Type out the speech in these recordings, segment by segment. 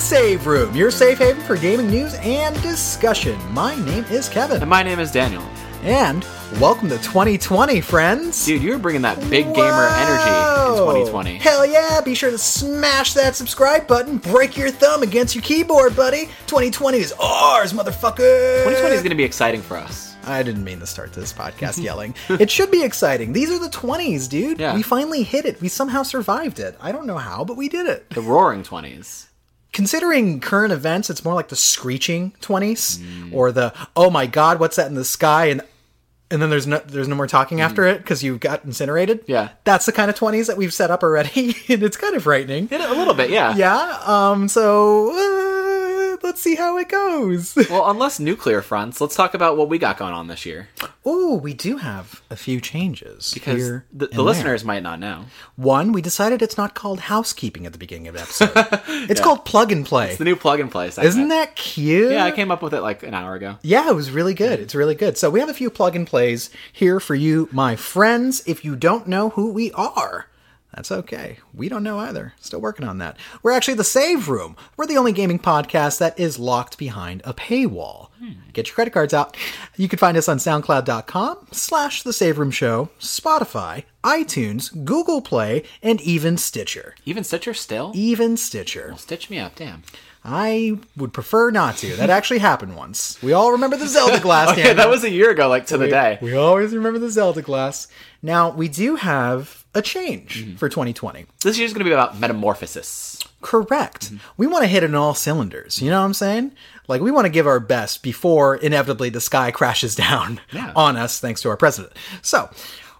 The Save Room, your safe haven for gaming news and discussion. My name is Kevin. And my name is Daniel. And welcome to 2020, friends. Dude, you're bringing that big gamer energy in 2020. Hell yeah! Be sure to smash that subscribe button. Break your thumb against your keyboard, buddy. 2020 is ours, motherfucker. 2020 is going to be exciting for us. I didn't mean to start this podcast yelling. it should be exciting. These are the 20s, dude. Yeah. We finally hit it. We somehow survived it. I don't know how, but we did it. The roaring 20s. Considering current events, it's more like the screeching 20s or the oh my god, what's that in the sky and and then there's no there's no more talking after it because you got incinerated. Yeah. That's the kind of 20s that we've set up already and it's kind of frightening. Yeah, a little bit, yeah. Yeah. Um so uh, let's see how it goes. Well, unless nuclear fronts, let's talk about what we got going on this year. Oh, we do have a few changes Because here the, the there. listeners might not know. One, we decided it's not called housekeeping at the beginning of the episode. It's called plug and play. It's the new plug and play segment. Isn't that cute? Yeah, I came up with it like an hour ago. Yeah, it was really good. It's really good. So we have a few plug and plays here for you, my friends. If you don't know who we are, that's okay. We don't know either. Still working on that. We're actually the Save Room. We're the only gaming podcast that is locked behind a paywall. Get your credit cards out. You can find us on SoundCloud.com slash The Save Room Show, Spotify, iTunes, Google Play, and even Stitcher. Even Stitcher still? Even Stitcher. Stitch me up, damn. I would prefer not to. That actually happened once. We all remember the Zelda glass. Oh, yeah, Daniel. that was a year ago, like to the day. We always remember the Zelda glass. Now, we do have a change mm-hmm. for 2020. This year's going to be about metamorphosis. Correct. Mm-hmm. We want to hit it on all cylinders. You know what I'm saying? Like, we want to give our best before inevitably the sky crashes down Yeah. on us thanks to our president. So,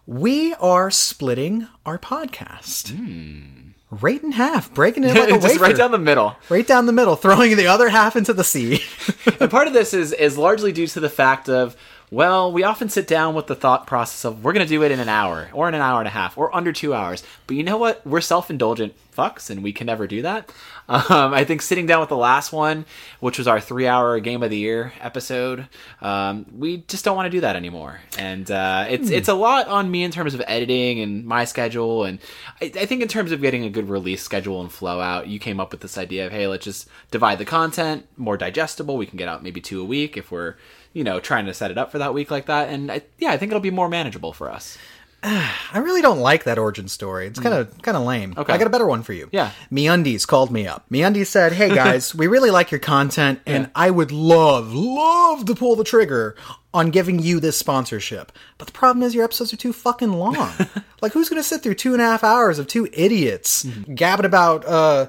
we are splitting our podcast. Hmm. Right in half, breaking it like a Just wafer. right down the middle. right down the middle, throwing the other half into the sea. And part of this is is largely due to the fact of well, we often sit down with the thought process of we're going to do it in an hour or in an hour and a half or under two hours. But you know what? We're self-indulgent fucks, and we can never do that. Um, I think sitting down with the last one, which was our three-hour Game of the Year episode, um, we just don't want to do that anymore. And uh, it's it's a lot on me in terms of editing and my schedule. And I, I think in terms of getting a good release schedule and flow out, you came up with this idea of hey, let's just divide the content more digestible. We can get out maybe two a week if we're you know trying to set it up for that week like that. And I, yeah, I think it'll be more manageable for us. I really don't like that origin story. It's kind of kind of lame. Okay. I got a better one for you. Yeah. MeUndies called me up. MeUndies said, "Hey guys, we really like your content, and Yeah. I would love, love to pull the trigger on giving you this sponsorship. But the problem is your episodes are too fucking long. like, who's going to sit through two and a half hours of two idiots Mm-hmm. gabbing about uh,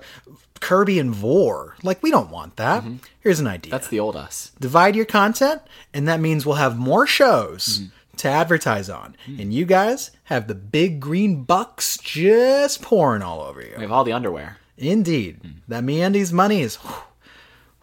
Kirby and Vor? Like, we don't want that. Here's an idea: Mm-hmm. That's the old us. divide your content, and that means we'll have more shows Mm-hmm. to advertise on. And you guys have the big green bucks just pouring all over you. We have all the underwear. Indeed. That MeUndies money is whew,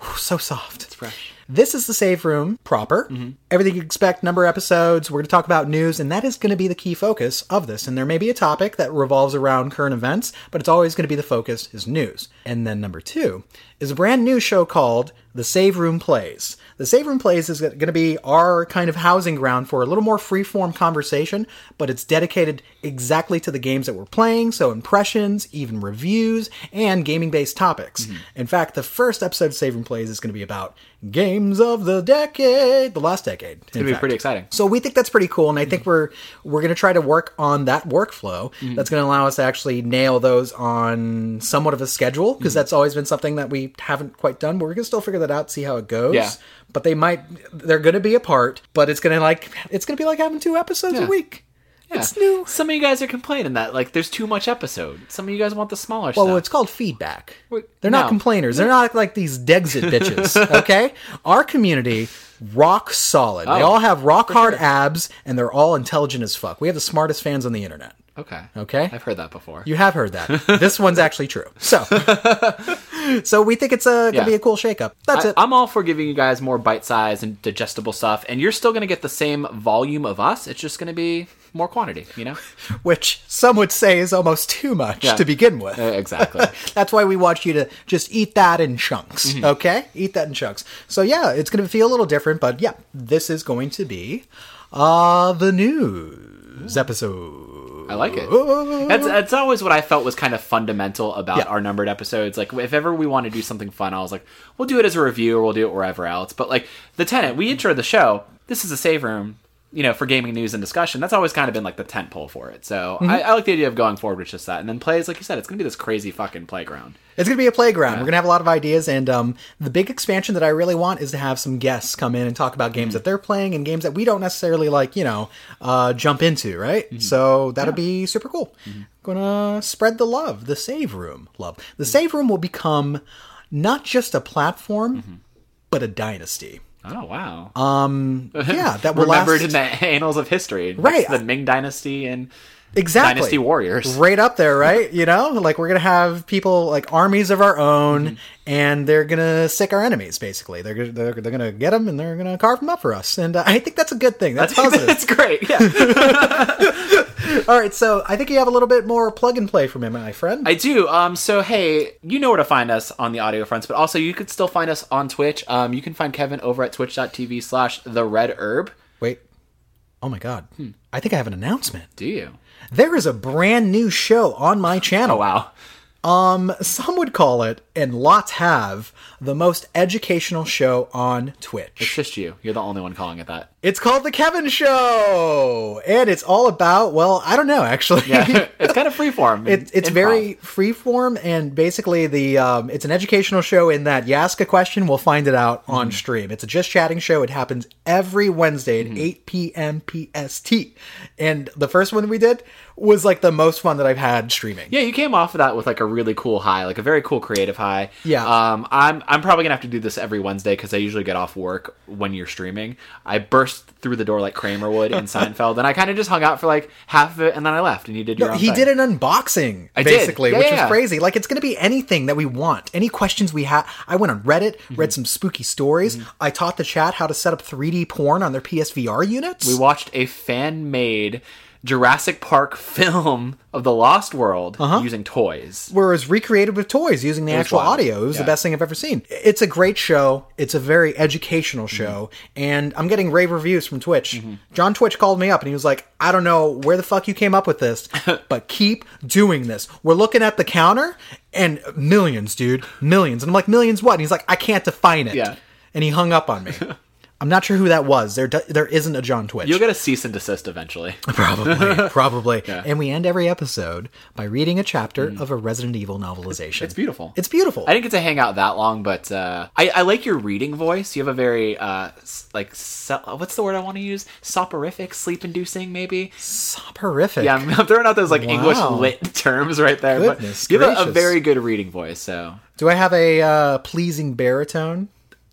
whew, so soft. It's fresh. This is the Save Room proper. Mm-hmm. Everything you expect, number of episodes. We're going to talk about news, and that is going to be the key focus of this. And there may be a topic that revolves around current events, but it's always going to be the focus is news. And then number two is a brand new show called The Save Room Plays. The Save Room Plays is going to be our kind of housing ground for a little more free-form conversation, but it's dedicated exactly to the games that we're playing, so impressions, even reviews, and gaming-based topics. Mm-hmm. In fact, the first episode of Save Room Plays is going to be about games of the decade, the last decade. It's gonna be pretty exciting. So we think that's pretty cool, and I think mm-hmm. we're we're going to try to work on that workflow. Mm-hmm. That's going to allow us to actually nail those on somewhat of a schedule because mm-hmm. that's always been something that we haven't quite done. But we're going to still figure that out, see how it goes. Yeah. But they might they're going to be apart, but it's to like it's going to be like having two episodes a week. Yeah. It's new. Some of you guys are complaining that like there's too much episode. Some of you guys want the smaller Well, stuff. it's called feedback. They're not complainers. They're not like these Dexit bitches. Okay, our community rock solid. they Oh, all have rock hard abs, and they're all intelligent as fuck. We have the smartest fans on the internet. okay. Okay, I've heard that before. you have heard that. this one's actually true. So, so we think it's a, gonna Yeah. be a cool shakeup. That's I, it. I'm all for giving you guys more bite size and digestible stuff, and you're still going to get the same volume of us. It's just going to be more quantity, you know? Which some would say is almost too much Yeah. to begin with. Uh, exactly. That's why we want you to just eat that in chunks, Mm-hmm. okay? Eat that in chunks. So yeah, it's going to feel a little different, but yeah, this is going to be uh the news episode. I like it. That's that's always what I felt was kind of fundamental about Yeah. our numbered episodes. Like if ever we want to do something fun, I was like, we'll do it as a review or we'll do it wherever else. But like the tenant, we introed the show. This is a save room, you know, for gaming news and discussion. That's always kind of been like the tent pole for it. So mm-hmm. I, I like the idea of going forward with just that. And then plays, like you said, it's gonna be this crazy fucking playground. It's going to be a playground. We're going to have a lot of ideas, and um, the big expansion that I really want is to have some guests come in and talk about games mm-hmm. that they're playing and games that we don't necessarily like, you know, uh, jump into, right? Mm-hmm. So that'll be super cool. Gonna spread the love, the save room love. The save room will become not just a platform, but a dynasty. Oh wow! Um, Yeah, that will Remembered last in the annals of history, Right. The Ming Dynasty and exactly Dynasty Warriors. right up there, right? You know, like we're gonna have people like armies of our own, Mm-hmm. and they're gonna sick our enemies. Basically, they're gonna they're, they're gonna get them and they're gonna carve them up for us. And uh, I think that's a good thing. That's positive. That's great. Yeah, All right, so I think you have a little bit more plug and play from him, my friend. I do. Um, so hey, you know where to find us on the audio fronts, but also you could still find us on Twitch. Um, you can find Kevin over at twitch.tv slash the red herb. Wait, oh my god, Hmm. I think I have an announcement. Do you? There is a brand new show on my channel. Oh wow. Um, some would call it, and lots have, the most educational show on Twitch. It's just you. You're the only one calling it that. It's called The Kevin Show, and it's all about, well, I don't know, actually. Yeah, it's kind of freeform. It, it's improv. very freeform, and basically the um, it's an educational show in that you ask a question, we'll find it out Mm-hmm. on stream. It's a just chatting show. It happens every Wednesday Mm-hmm. at 8 p.m. PST. And the first one we did was like the most fun that I've had streaming. Yeah, you came off of that with like a really cool high, like a very cool creative high. Yeah. Um, I'm I'm probably gonna have to do this every Wednesday because I usually get off work when you're streaming. I burst through the door like Kramer would in Seinfeld, and I kind of just hung out for like half of it, and then I left, and you did your No, own he thing. did an unboxing I basically, Yeah, which yeah, was crazy. Like it's going to be anything that we want. Any questions we have. I went on Reddit, Mm-hmm. read some spooky stories. I taught the chat how to set up 3D porn on their PSVR units. We watched a fan made Jurassic Park film of the Lost World Uh-huh. using toys. where it was recreated with toys using the actual wild. audio. It was Yeah. the best thing I've ever seen. It's a great show. It's a very educational Mm-hmm. show, and I'm getting rave reviews from Twitch. John Twitch called me up and he was like, "I don't know where the fuck you came up with this, but keep doing this." We're looking at the counter and millions, dude, millions, and I'm like, "Millions what?" And he's like, "I can't define it." Yeah. and he hung up on me. I'm not sure who that was. There, do- there isn't a John Twitch. You'll get a cease and desist eventually. Probably, probably. Yeah. And we end every episode by reading a chapter of a Resident Evil novelization. It's beautiful. It's beautiful. I didn't get to hang out that long, but uh, I, I like your reading voice. You have a very uh, like what's the word I want to use? Soporific, sleep-inducing, maybe. Soporific. Yeah, I'm, I'm throwing out those like English lit terms right there. Goodness but you have a, a very good reading voice, so Do I have a uh, pleasing baritone?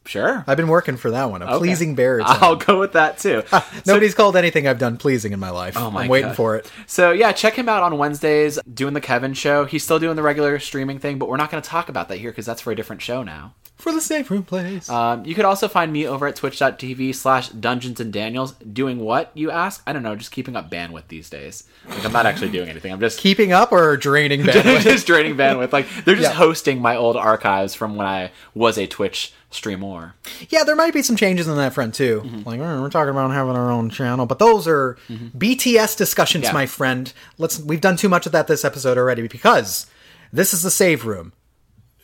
Sure. I've been working for that one. A Okay. pleasing baritone. I'll go with that too. Nobody's called anything I've done pleasing in my life. Oh my I'm waiting God. for it. So yeah, check him out on Wednesdays doing the Kevin show. He's still doing the regular streaming thing, but we're not going to talk about that here because that's for a different show now. For the save room plays. Um, you could also find me over at twitch.tv slash dungeons and daniels doing what you ask i don't know just keeping up bandwidth these days like i'm not actually doing anything i'm just Keeping up or draining bandwidth? just draining bandwidth like they're just Yeah. hosting my old archives from when i was a twitch streamer yeah, there might be some changes on that front too. Mm-hmm. Like "Oh, we're talking about having our own channel, but those are BTS discussions, Yeah. my friend. Let's. We've done too much of that this episode already because this is the save room.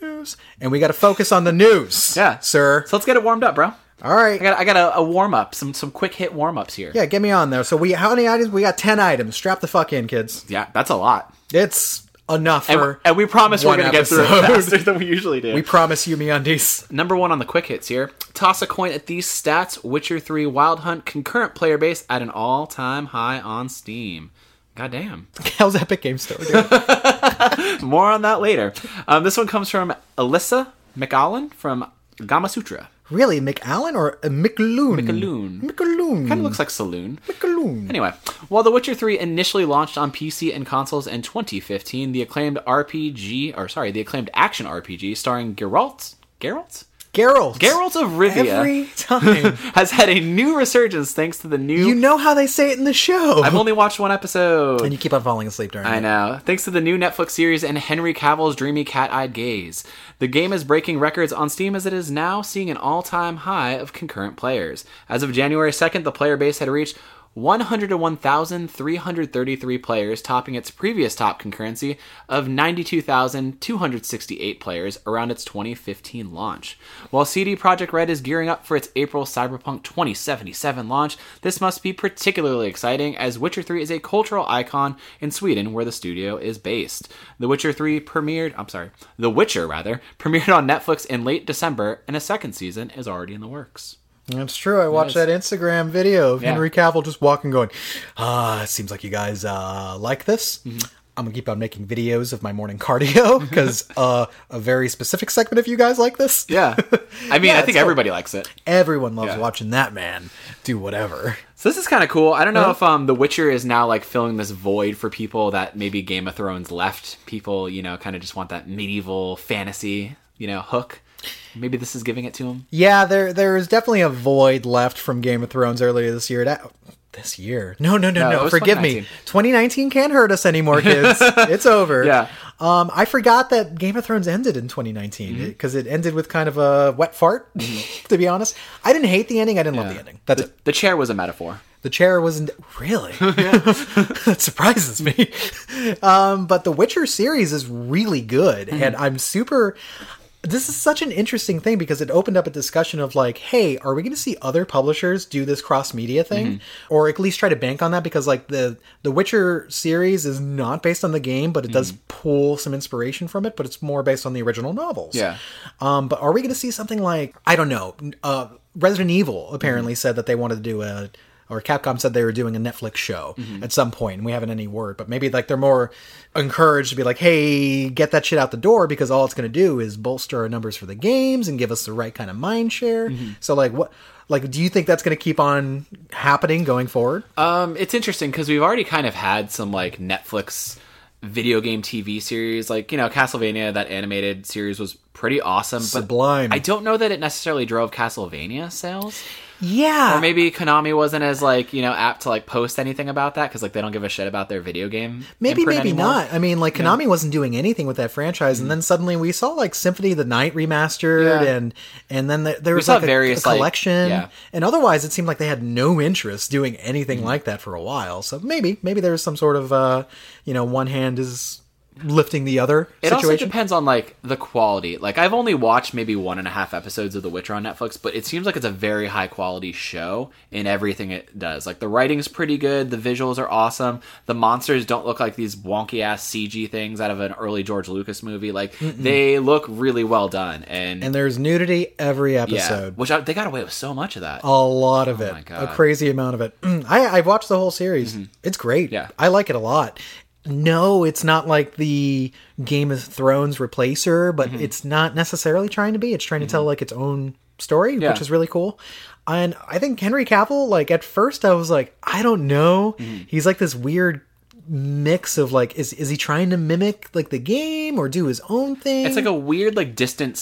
News, and we got to focus on the news. yeah sir. so let's get it warmed up bro All right. i got i got a, a warm up some some quick hit warm ups here Yeah, get me on there. So we how many items? We got ten items. Strap the fuck in, kids. yeah that's a lot It's enough and, for. and we promise we're gonna get through it faster than we usually do we promise you, me MeUndies. Number one on the quick hits here. Toss a coin at these stats. Witcher 3 Wild Hunt concurrent player base at an all time high on Steam. God damn. How's Epic Game Store doing? More on that later. Um, this one comes from Alissa McAllen from Gamasutra. really, McAllen or uh, McAloon? McAloon. McAloon. Kind of looks like Saloon. McAloon. Anyway, while The Witcher 3 initially launched on PC and consoles in 2015, the acclaimed RPG, or sorry, the acclaimed action RPG starring Geralt, Geralt? Geralt. Geralt of Rivia Every time. has had a new resurgence thanks to the new you know how they say it in the show. I've only watched one episode. and you keep on falling asleep during it. I it. know. Thanks to the new Netflix series and Henry Cavill's dreamy cat-eyed gaze, the game is breaking records on Steam as it is now seeing an all-time high of concurrent players. As of January 2nd, the player base had reached 101,333 players, topping its previous top concurrency of 92,268 players around its 2015 launch. While CD Projekt Red is gearing up for its April Cyberpunk 2077 launch, this must be particularly exciting as Witcher 3 is a cultural icon in Sweden where the studio is based. The Witcher 3 premiered, I'm sorry, The Witcher rather, premiered on Netflix in late December and a second season is already in the works. That's true. I watched that Instagram video of Yeah. Henry Cavill just walking, going, "Ah, it seems like you guys uh, like this." Mm-hmm. I'm gonna keep on making videos of my morning cardio because uh, a very specific segment of you guys like this. Yeah. I mean, Yeah, I think cool. everybody likes it. Everyone loves Yeah. watching that man do whatever. So this is kind of cool. I don't know if um The Witcher is now like filling this void for people that maybe Game of Thrones left. People, you know, kind of just want that medieval fantasy, you know, hook. Maybe this is giving it to him. Yeah, there there is definitely a void left from Game of Thrones earlier this year. That, this year? No, no, no, No, no. Forgive me. 2019 2019. can't hurt us anymore, kids. it's over. Yeah. Um, I forgot that Game of Thrones ended in 2019 Mm-hmm. because it ended with kind of a wet fart. to be honest, I didn't hate the ending. I didn't love the ending. That's the, it. the chair was a metaphor. The chair wasn't really. that surprises me. Um, but the Witcher series is really good, Mm-hmm. and I'm super. This is such an interesting thing because it opened up a discussion of like, hey, are we going to see other publishers do this cross media thing, Mm-hmm. or at least try to bank on that? Because like the the Witcher series is not based on the game, but it does Mm-hmm. pull some inspiration from it, but it's more based on the original novels. Yeah. Um, but are we going to see something like I don't know? Uh, Resident Evil apparently said that they wanted to do a, or Capcom said they were doing a Netflix show at some point, and we haven't any word. But maybe like they're more encouraged to be like, hey, get that shit out the door because all it's going to do is bolster our numbers for the games and give us the right kind of mind share. So like what? Like, do you think that's going to keep on happening going forward? Um, it's interesting because we've already kind of had some like Netflix video game TV series, like you know Castlevania. That animated series was pretty awesome, but Sublime. I don't know that it necessarily drove Castlevania sales. Yeah, Or maybe Konami wasn't as like you know apt to like post anything about that because like they don't give a shit about their video game. Maybe, maybe anymore. not. I mean, like Konami wasn't doing anything with that franchise, and then suddenly we saw like Symphony of the Night remastered, Mm-hmm. Yeah. and and then there, there was like a, various, a like- collection, yeah. and otherwise it seemed like they had no interest doing anything Mm-hmm. like that for a while. So maybe maybe there's some sort of uh, you know one hand is lifting the other It also depends on like the quality. Like I've only watched maybe one and a half episodes of The Witcher on Netflix, but it seems like it's a very high quality show in everything it does. Like the writing's pretty good, the visuals are awesome, the monsters don't look like these wonky ass CG things out of an early George Lucas movie. Like they look really well done, and, and there's nudity every yeah, episode. which I, they got away with so much of that. A lot of it, Oh my a God. Mm-hmm. crazy amount of it. I I've watched the whole series. It's great. Yeah. I like it a lot. No, it's not like the Game of Thrones replacer, but Mm-hmm. it's not necessarily trying to be. It's trying to tell like its own story, Yeah. which is really cool. And I think Henry Cavill, like at first, I was like, I don't know. Mm-hmm. He's like this weird mix of like, is is he trying to mimic like the game or do his own thing? It's like a weird, like, distant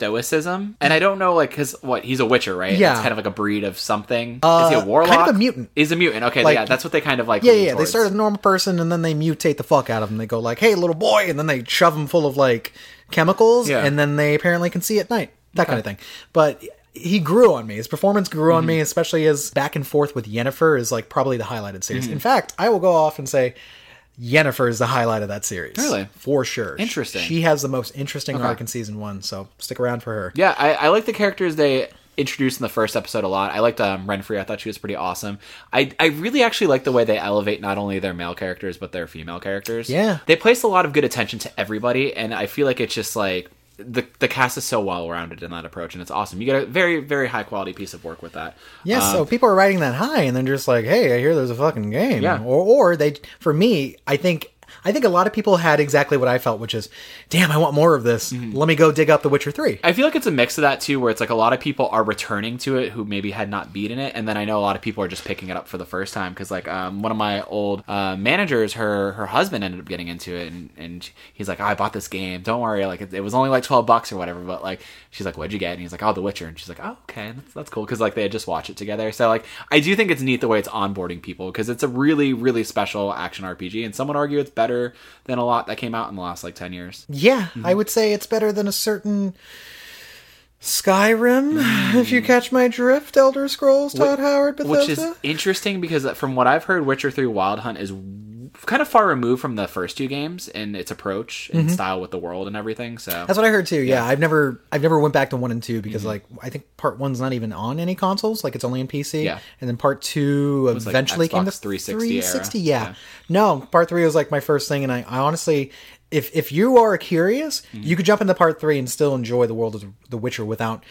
stoicism, and I don't know, like, because what he's a Witcher, right? Yeah. it's kind of like a breed of something. is Uh, he a warlock? kind of a mutant. Is a mutant? Okay, Like- yeah, that's what they kind of like. Yeah, yeah. They start as a normal person and then they mutate the fuck out of him. They go like, "Hey, little boy," and then they shove him full of like chemicals, Yeah. and then they apparently can see at night. That kind of thing. But he grew on me. His performance grew on Mm-hmm. me, especially his back and forth with Yennefer is like probably the highlighted series. Mm-hmm. In fact, I will go off and say. Yennefer is the highlight of that series. Really? For sure. Interesting. She has the most interesting arc in season one, so stick around for her. Yeah, I, I like the characters they introduced in the first episode a lot. I liked um, Renfri. I thought she was pretty awesome. I I really actually like the way they elevate not only their male characters but their female characters. Yeah. they place a lot of good attention to everybody, and I feel like it's just like. The, the cast is so well rounded in that approach, and it's awesome. You get a very, very high quality piece of work with that. Yeah, Um, so people are writing that high, and then just like, hey, I hear there's a fucking game. Yeah. Or, or they, for me, I think, I think a lot of people had exactly what I felt, which is, damn, I want more of this. Mm-hmm. Let me go dig up The Witcher Three. I feel like it's a mix of that too, where it's like a lot of people are returning to it who maybe had not beaten it, and then I know a lot of people are just picking it up for the first time because like um, one of my old uh, managers, her her husband ended up getting into it, and, and he's like, oh, I bought this game. Don't worry, like it, it was only like twelve bucks or whatever, but like she's like, what'd you get? And he's like, oh, The Witcher, and she's like, oh, okay, that's, that's cool because like they had just watched it together. So like I do think it's neat the way it's onboarding people because it's a really really special action RPG, and some would argue it's better than a lot that came out in the last like ten years. Yeah, Mm-hmm. I would say it's better than a certain. Skyrim, if you catch my drift, Elder Scrolls, Todd Howard, Bethesda. which is interesting because from what I've heard, Witcher Three Wild Hunt is kind of far removed from the first two games in its approach and style with the world and everything. So That's what I heard too. Yeah. I've never I've never went back to one and two because like I think part one's not even on any consoles. Like it's only in PC. Yeah. And then part two like eventually came to Xbox 360 era. 360. Yeah. Yeah. No, part three was like my first thing, and I, I honestly. If, if you are curious, Mm-hmm. you could jump into part three and still enjoy the world of The Witcher without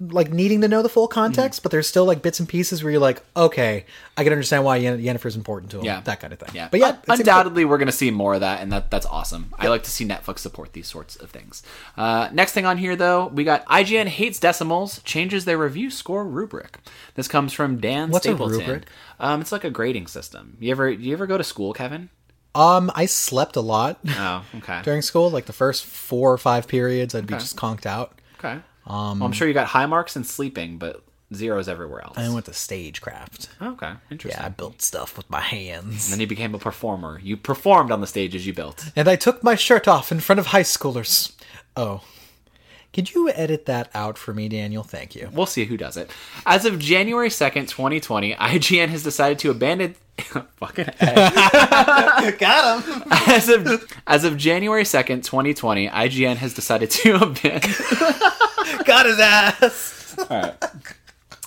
like needing to know the full context. But there's still like bits and pieces where you're like, okay, I can understand why Yen- Yennefer's important to him. Yeah. that kind of thing. Yeah, but yeah, Un- it seems undoubtedly we're going to see more of that, and that that's awesome. I like to see Netflix support these sorts of things. Uh, next thing on here, though, we got IGN hates decimals, changes their review score rubric. This comes from Dan What's a Stapleton. rubric? Um, it's like a grading system. You ever do you ever go to school, Kevin? Um, I slept a lot Oh, okay, during school. Like the first four or five periods, I'd be just conked out. okay. Um, well, I'm sure you got high marks in sleeping, but zeros everywhere else. I went to stagecraft. okay, interesting. Yeah, I built stuff with my hands. And Then you became a performer. You performed on the stages you built. And I took my shirt off in front of high schoolers. Oh. Could you edit that out for me, Daniel? Thank you. We'll see who does it. As of January 2nd, 2020, IGN has decided to abandon. Fucking. Got him. As of, as of January 2nd, 2020, IGN has decided to abandon. Got his ass.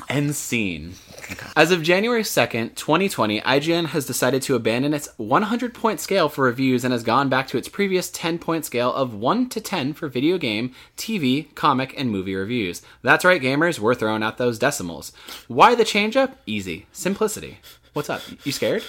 End scene. As of January 2nd, 2020, IGN has decided to abandon its 100 point scale for reviews and has gone back to its previous 10 point scale of 1 to 10 for video game, TV, comic, and movie reviews. That's right, gamers, we're throwing out those decimals. Why the change up? Easy. Simplicity. What's up? You scared?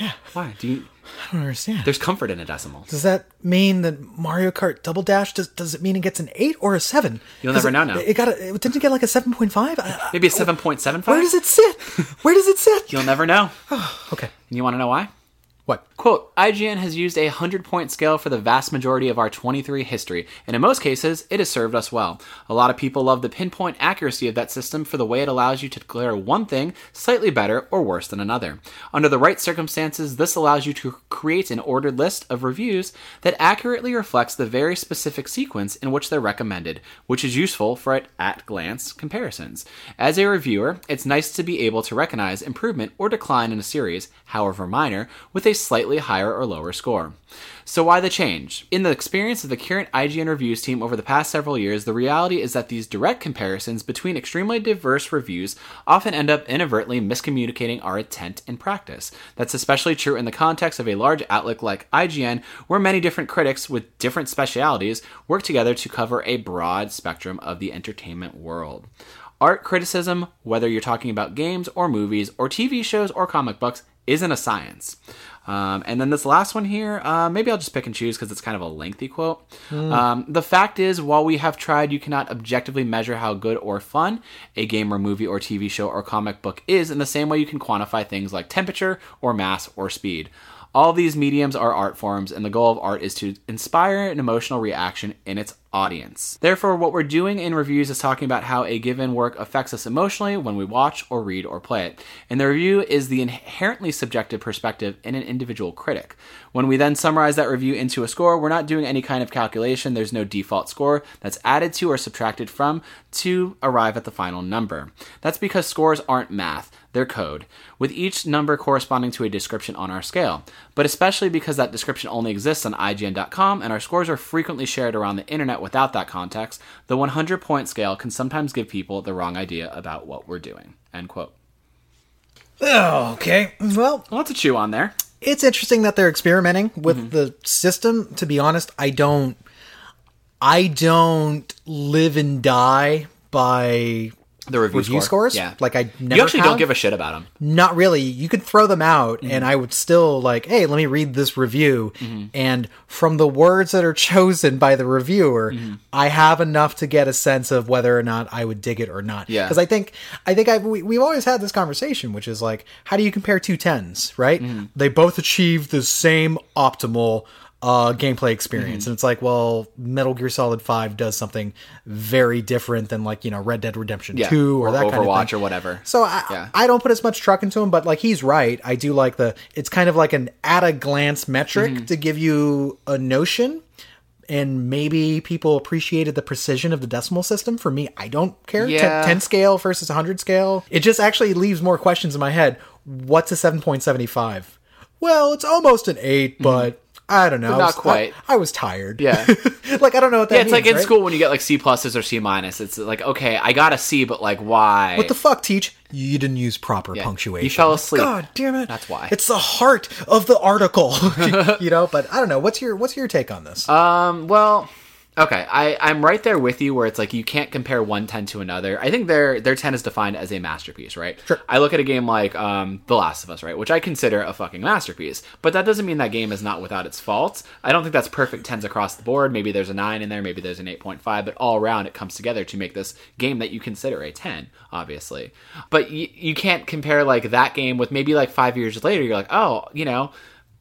Yeah, Why? Do you. I don't understand. There's comfort in a decimal. Does that mean that Mario Kart Double Dash does? Does it mean it gets an eight or a seven? You'll never 'Cause know it, now. It got a. It didn't it get like a seven point five. Maybe a 7.75? Where does it sit? Where does it sit? You'll never know. Okay. And you want to know why? What? Quote, IGN has used a 100 point scale for the vast majority of our 23 history, and in most cases, it has served us well. A lot of people love the pinpoint accuracy of that system for the way it allows you to declare one thing slightly better or worse than another. Under the right circumstances, this allows you to create an ordered list of reviews that accurately reflects the very specific sequence in which they're recommended, which is useful for at glance comparisons. As a reviewer, it's nice to be able to recognize improvement or decline in a series, however minor, with a slightly higher or lower score. So, why the change? In the experience of the current IGN reviews team over the past several years, the reality is that these direct comparisons between extremely diverse reviews often end up inadvertently miscommunicating our intent in practice. That's especially true in the context of a large outlet like IGN, where many different critics with different specialities work together to cover a broad spectrum of the entertainment world. Art criticism, whether you're talking about games or movies or TV shows or comic books, isn't a science. Um, and then this last one here, uh, maybe I'll just pick and choose because it's kind of a lengthy quote. Um, the fact is, while we have tried, you cannot objectively measure how good or fun a game or movie or TV show or comic book is in the same way you can quantify things like temperature or mass or speed. All these mediums are art forms, and the goal of art is to inspire an emotional reaction in its audience. Therefore, what we're doing in reviews is talking about how a given work affects us emotionally when we watch or read or play it. And the review is the inherently subjective perspective in an individual critic. When we then summarize that review into a score, we're not doing any kind of calculation. There's no default score that's added to or subtracted from to arrive at the final number. That's because scores aren't math their code, with each number corresponding to a description on our scale. But especially because that description only exists on IGN.com and our scores are frequently shared around the internet without that context, the 100 point scale can sometimes give people the wrong idea about what we're doing. End quote. Oh, okay. Well, Lots to chew on there. it's interesting that they're experimenting with Mm-hmm. the system. To be honest, I don't. I don't live and die by The review, review score. scores. Yeah. Like I never. you actually have. don't give a shit about them. Not really. You could throw them out, Mm-hmm. and I would still like, hey, let me read this review. And from the words that are chosen by the reviewer, Mm-hmm. I have enough to get a sense of whether or not I would dig it or not. Yeah. Because I think, I think I we, we've always had this conversation, which is like, how do you compare two tens? Right? Mm-hmm. They both achieve the same optimal. Uh, gameplay experience, Mm-hmm. and it's like, well, Metal Gear Solid Five does something very different than like you know Red Dead Redemption Yeah. Two or, that kind of Overwatch thing. or whatever. So I, Yeah. I don't put as much truck into him, but like he's right. I do like the it's kind of like an at a glance metric Mm-hmm. to give you a notion. and maybe people appreciated the precision of the decimal system. For me, I don't care. Yeah. 10, scale versus 100 scale. It just actually leaves more questions in my head. What's a 7.75? Well, it's almost an 8, but I don't know. I Mm-hmm. not was- I- quite. I, was tired. Yeah. like, I don't know what that Yeah, it's means, like in right? school when you get like C pluses or C minus. It's like okay, I got a C, but like why? What the fuck, teach? You didn't use proper Yeah. punctuation. You fell asleep. God damn it. That's why. It's the heart of the article. you know, but I don't know. What's your what's your take on this? Um, well, okay, I I'm right there with you where it's like you can't compare one ten to another. I think their their ten is defined as a masterpiece, right? Sure. I look at a game like um The Last of Us, right, which I consider a fucking masterpiece, but that doesn't mean that game is not without its faults. I don't think that's perfect tens across the board. Maybe there's a nine in there, maybe there's an eight point five, but all around it comes together to make this game that you consider a ten, obviously. But you you can't compare like that game with maybe like five years later. You're like, oh, you know.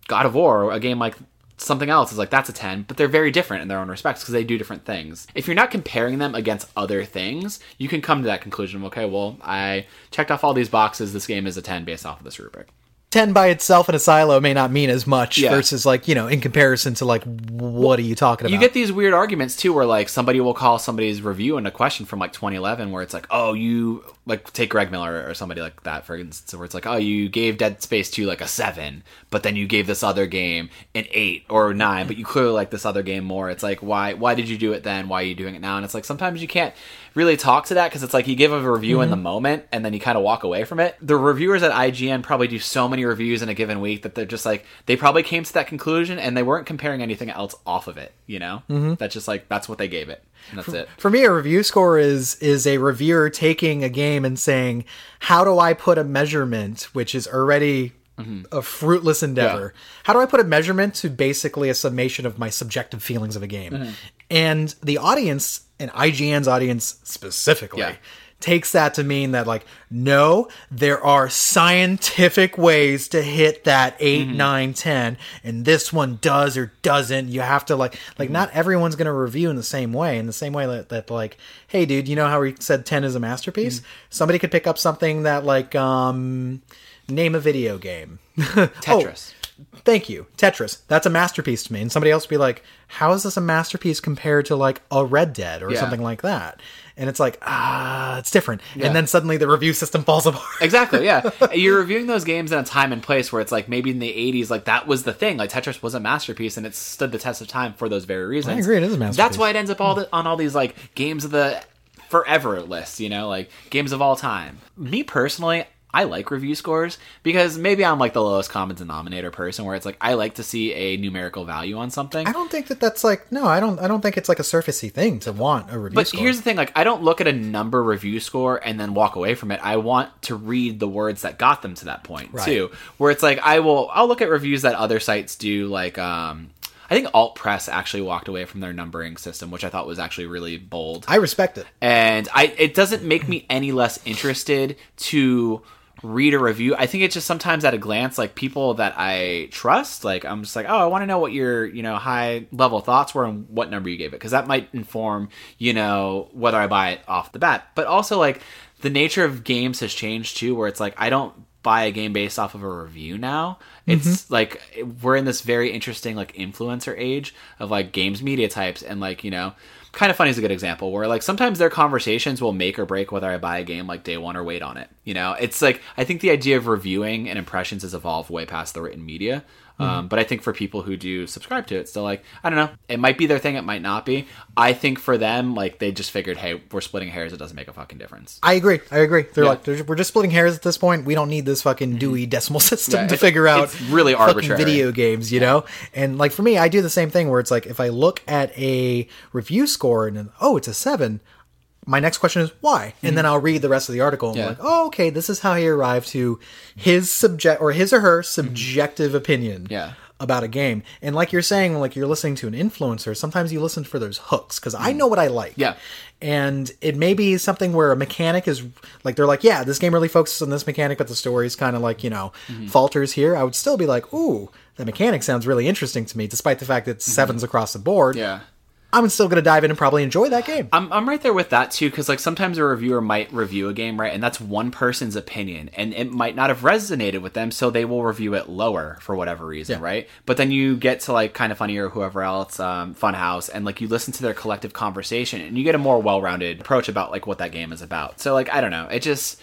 God of War, a game like something else is like that's a 10 but they're very different in their own respects because they do different things if you're not comparing them against other things you can come to that conclusion of okay well i checked off all these boxes this game is a 10 based off of this rubric 10 by itself in a silo may not mean as much Yeah. versus like, you know, in comparison to like what are you talking about? you get these weird arguments too where like somebody will call somebody's review and a question from like 2011 where it's like oh you like take greg miller or somebody like that for instance where it's like oh you gave dead space 2 like a 7 but then you gave this other game an 8 or 9 but you clearly like this other game more. It's like why why did you do it then? Why are you doing it now? And it's like sometimes you can't really talk to that because it's like you give a review in the mm-hmm. moment and then you kind of walk away from it. The reviewers at ign probably do so many reviews in a given week that they're just like they probably came to that conclusion and they weren't comparing anything else off of it you know? Mm-hmm. That's just like that's what they gave it and that's it For me, a review score is is a reviewer taking a game and saying, "How do I put a measurement, which is already mm-hmm. a fruitless endeavor? How do I put a measurement to basically a summation of my subjective feelings of a game?" Mm-hmm. And the audience, and IGN's audience specifically, Yeah. Takes that to mean that like no there are scientific ways to hit that 8 mm-hmm. nine, ten, and this one does or doesn't. You have to like like mm-hmm. not everyone's going to review in the same way in the same way that, that like hey dude you know how we said 10 is a masterpiece? Mm-hmm. Somebody could pick up something that like um name a video game. Oh, Tetris. thank you. Tetris. That's a masterpiece to me. And somebody else would be like how is this a masterpiece compared to like a red dead or Yeah. something like that and it's like ah it's different and then suddenly the review system falls apart Exactly, yeah. You're reviewing those games in a time and place where it's like maybe in the 80s, like that was the thing. Like Tetris was a masterpiece and it stood the test of time for those very reasons. I agree, it is a masterpiece. That's why it ends up all the, on all these like games of the forever lists, you know, like games of all time. Me personally, I like review scores because maybe I'm like the lowest common denominator person where it's like I like to see a numerical value on something. I don't think that that's like no, I don't. I don't think it's like a surfacey thing to want a review But score. here's the thing: like, I don't look at a number review score and then walk away from it. I want to read the words that got them to that point Right. too. Where it's like, I will, I'll look at reviews that other sites do. Like, um, I think Alt Press actually walked away from their numbering system, which I thought was actually really bold. I respect it. and I, it doesn't make me any less interested to read a review. I think it's just sometimes at a glance, like people that I trust, like I'm just like, oh, I want to know what your, you know, high level thoughts were and what number you gave it. Cause that might inform, you know, whether I buy it off the bat. But also like the nature of games has changed too, where it's like, I don't buy a game based off of a review now. Mm-hmm. It's like we're in this very interesting like influencer age of like games media types and like, you know, kind of funny is a good example where like sometimes their conversations will make or break whether I buy a game like day one or wait on it. You know, it's like I think the idea of reviewing and impressions has evolved way past the written media. Um, but I think for people who do subscribe to it, still like I don't know, it might be their thing, it might not be. I think for them, like they just figured, hey, we're splitting hairs, it doesn't make a fucking difference. I agree. I agree. They're Yeah. like they're, we're just splitting hairs at this point. We don't need this fucking Dewey Decimal System Yeah, to figure out. it's really arbitrary. video games, you know. And like for me, I do the same thing where it's like if I look at a review score and then, oh, it's a seven. My next question is why, and then I'll read the rest of the article and Mm-hmm. Yeah. like, oh, okay, this is how he arrived to his subject or his or her subjective opinion. Mm-hmm. Yeah. about a game. And like you're saying, like you're listening to an influencer, sometimes you listen for those hooks because I know what I like. Mm. Yeah. And it may be something where a mechanic is like they're like, yeah, this game really focuses on this mechanic, but the story is kind of like you know Mm-hmm. falters here. I would still be like, ooh, that mechanic sounds really interesting to me, despite the fact that it's sevens across the board. Yeah. I'm still going to dive in and probably enjoy that game. I'm, I'm right there with that too because like sometimes a reviewer might review a game right and that's one person's opinion and it might not have resonated with them so they will review it lower for whatever reason Yeah. right but then you get to like kind of funny or whoever else um, Funhaus and like you listen to their collective conversation and you get a more well-rounded approach about like what that game is about so like i don't know it just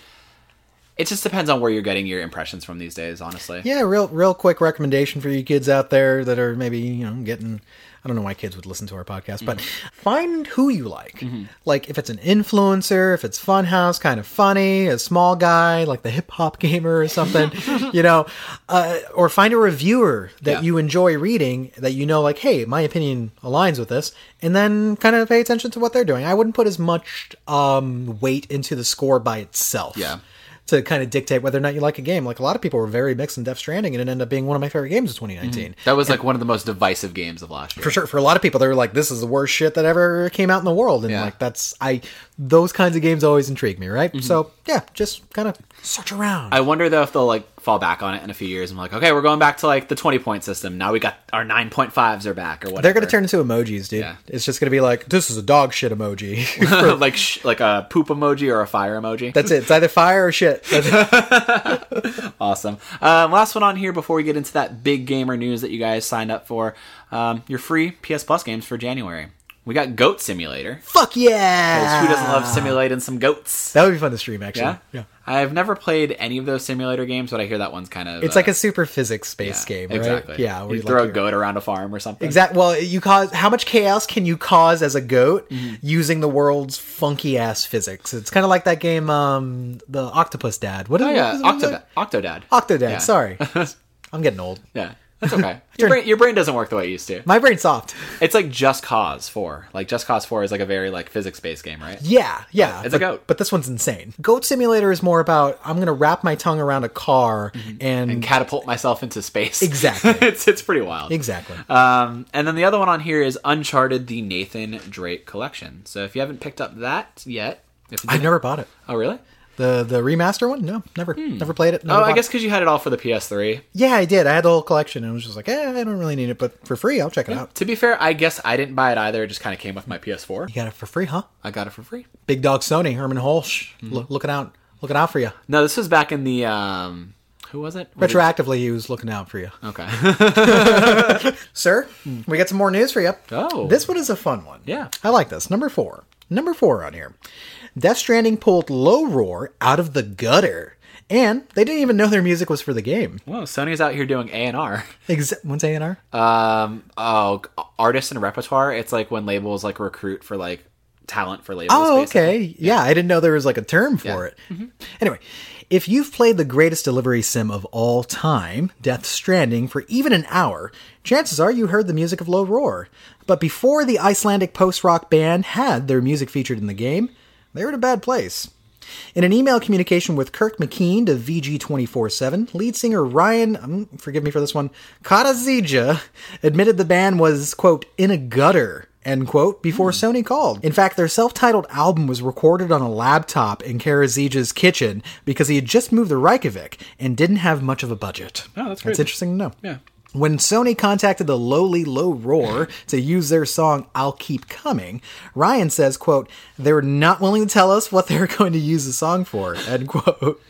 it just depends on where you're getting your impressions from these days honestly Yeah, real real quick recommendation for you kids out there that are maybe, you know, getting I don't know why kids would listen to our podcast, but find who you like. Like if it's an influencer, if it's Funhaus, kind of funny, a small guy like the hip hop gamer or something, you know, uh, or find a reviewer that Yeah. you enjoy reading that you know like, hey, my opinion aligns with this, and then kind of pay attention to what they're doing. I wouldn't put as much um, weight into the score by itself Yeah. To kind of dictate whether or not you like a game. Like a lot of people were very mixed in Death Stranding, and it ended up being one of my favorite games of 2019. that was like one of the most divisive games of last year For sure, for a lot of people, they were like, "This is the worst shit that ever came out in the world," and Yeah. like that's I those kinds of games always intrigue me, right? Mm-hmm. So yeah, just kind of search around. I wonder though if they'll like fall back on it in a few years. and like, okay, we're going back to like the twenty point system. Now we got our nine point fives are back or whatever. They're gonna turn into emojis, dude. Yeah. It's just gonna be like, "This is a dog shit emoji." like sh- like a poop emoji or a fire emoji. that's it. It's either fire or shit. That's it. awesome. Um, last one on here before we get into that big gamer news that you guys signed up for. Um, your free PS Plus games for January. We got Goat Simulator. Fuck yeah! Who doesn't love simulating some goats? That would be fun to stream, actually. Yeah? yeah. I've never played any of those simulator games, but I hear that one's kind of It's like a super physics based game, right? exactly. Yeah, where you throw like a goat around a farm or something. Exactly. Well, you cause how much chaos can you cause as a goat Mm-hmm. using the world's funky ass physics? It's kind of like that game, um, the Octopus Dad. What is Oh what yeah, is it called? Octodad. Octodad. Octodad. Yeah. Sorry, I'm getting old. Yeah, that's okay. your, brain, your brain doesn't work the way it used to. My brain's soft. It's like Just Cause Four. Like Just Cause Four is like a very like physics based game, right? Yeah, yeah. It's a but, goat. but this one's insane. Goat Simulator is more about I'm gonna wrap my tongue around a car and, Mm-hmm. And catapult myself into space. Exactly. it's it's pretty wild. exactly. Um, and then the other one on here is Uncharted: The Nathan Drake Collection. So if you haven't picked up that yet, if I've never bought it. Oh really? The the remaster one? No, never, never played it. Oh, I guess because you had it all for the PS3. Yeah, I did. I had the whole collection, and I was just like, eh, I don't really need it, but for free, I'll check it out. To be fair, I guess I didn't buy it either. It just kind of came with my PS4. You got it for free, huh? I got it for free. Big dog Sony, Hermen Hulst, Mm-hmm. loo- looking out, looking out for you. No, this was back in the um, who was it? Was it- Retroactively, he was looking out for you, Okay. sir. We got some more news for you. Oh. this one is a fun one. Yeah. I like this. Number four. Number four on here. Death Stranding pulled Low Roar out of the gutter, and they didn't even know their music was for the game. Whoa, Sony's out here doing A and R. What's A&R? Um, oh, artist and repertoire. It's like when labels like recruit for like talent for labels. Oh, basically. okay. Yeah. I didn't know there was like a term for Yeah. it. Anyway, if you've played the greatest delivery sim of all time, Death Stranding, for even an hour, chances are you heard the music of Low Roar. But before the Icelandic post rock band had their music featured in the game, they were in a bad place. In an email communication with Kirk McKeand to VG247, lead singer Ryan, um, forgive me for this one, Karazija, admitted the band was, quote, in a gutter, end quote, before Sony called. In fact, their self titled album was recorded on a laptop in Karazija's kitchen because he had just moved to Reykjavik and didn't have much of a budget. Oh, that's That's great. interesting to know. Yeah. When Sony contacted the lowly Low Roar to use their song I'll Keep Coming, Ryan says, quote, they were not willing to tell us what they were going to use the song for, end quote.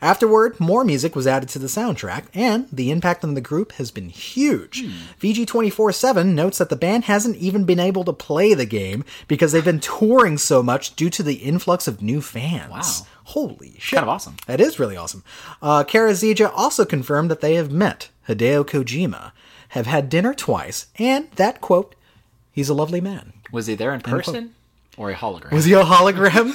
Afterward, more music was added to the soundtrack, and the impact on the group has been huge. Hmm. VG247 notes that the band hasn't even been able to play the game because they've been touring so much due to the influx of new fans. Wow. Holy shit. Kind of awesome. That is really awesome. Uh, Karazija also confirmed that they have met Hideo Kojima, have had dinner twice, and that, quote, he's a lovely man. Was he there in person or a hologram? Was he a hologram?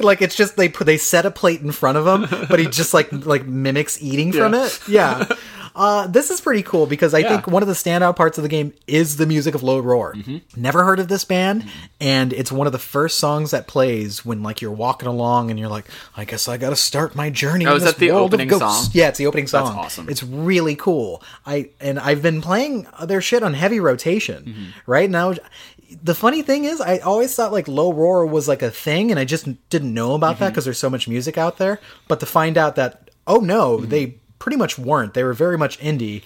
like it's just they put they set a plate in front of him, but he just like like mimics eating from it. Yeah. Uh, this is pretty cool because I Yeah. think one of the standout parts of the game is the music of Low Roar. Mm-hmm. Never heard of this band, and it's one of the first songs that plays when like you're walking along and you're like, I guess I got to start my journey. Oh, is that the opening song? Yeah, it's the opening song. That's awesome. It's really cool. I and I've been playing their shit on heavy rotation, Mm-hmm. right now. The funny thing is, I always thought like low roar was like a thing, and I just didn't know about Mm-hmm. that because there's so much music out there. But to find out that oh no, Mm-hmm. they pretty much weren't. They were very much indie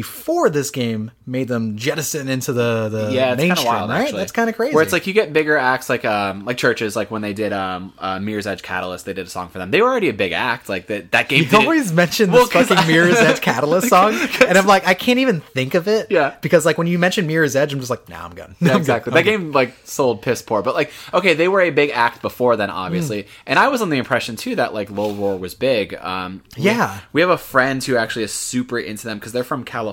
before this game made them jettison into the the yeah, it's mainstream, wild. right? Actually, That's kind of crazy. Where it's like you get bigger acts, like um, like CHVRCHES, like when they did um, uh, Mirror's Edge Catalyst, they did a song for them. They were already a big act. Like that, that game. You always mention Well, this fucking I- Mirror's Edge Catalyst song, and I'm like, I can't even think of it. Yeah. Because like when you mention Mirror's Edge, I'm just like, nah, I'm good. Yeah, exactly. good. That game like sold piss poor, but like okay, they were a big act before then, obviously, Hmm. and I was on the impression too that like Low Roar was big. Um, we- Yeah. we have a friend who actually is super into them because they're from California,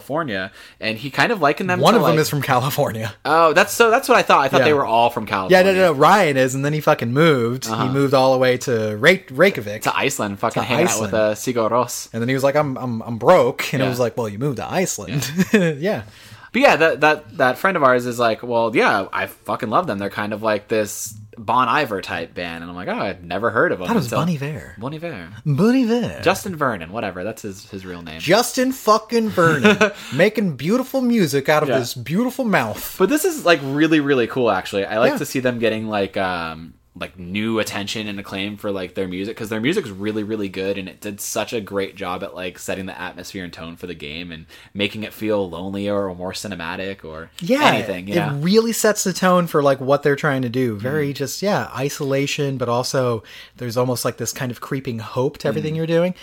and he kind of likened them. One of them is from California. Oh, that's so. That's what I thought. I thought Yeah. they were all from Yeah, California. no, no, no. Ryan is, and then he fucking moved. He moved all the way to Reykjavik, To Iceland, fucking To hanging out with Iceland. uh, Sigur Rós. and then he was like, "I'm, I'm, I'm broke," and it was like, "Well, you moved to Iceland." Yeah. But yeah, that that that friend of ours is like, well, yeah, I fucking love them. They're kind of like this Bon Iver type band, and I'm like, oh, I'd never heard of them. That was until- Bon Iver. Bon Iver. Bon Iver. Justin Vernon, whatever. That's his his real name. Justin fucking Vernon making beautiful music out of Yeah. his beautiful mouth. But this is like really really cool. Actually, I like Yeah. to see them getting like um like new attention and acclaim for like their music because their music's really really good and it did such a great job at like setting the atmosphere and tone for the game and making it feel lonelier or more cinematic or Yeah, anything. it Yeah. really sets the tone for like what they're trying to do. Very Mm-hmm. just yeah, isolation, but also there's almost like this kind of creeping hope to Mm-hmm. everything you're doing.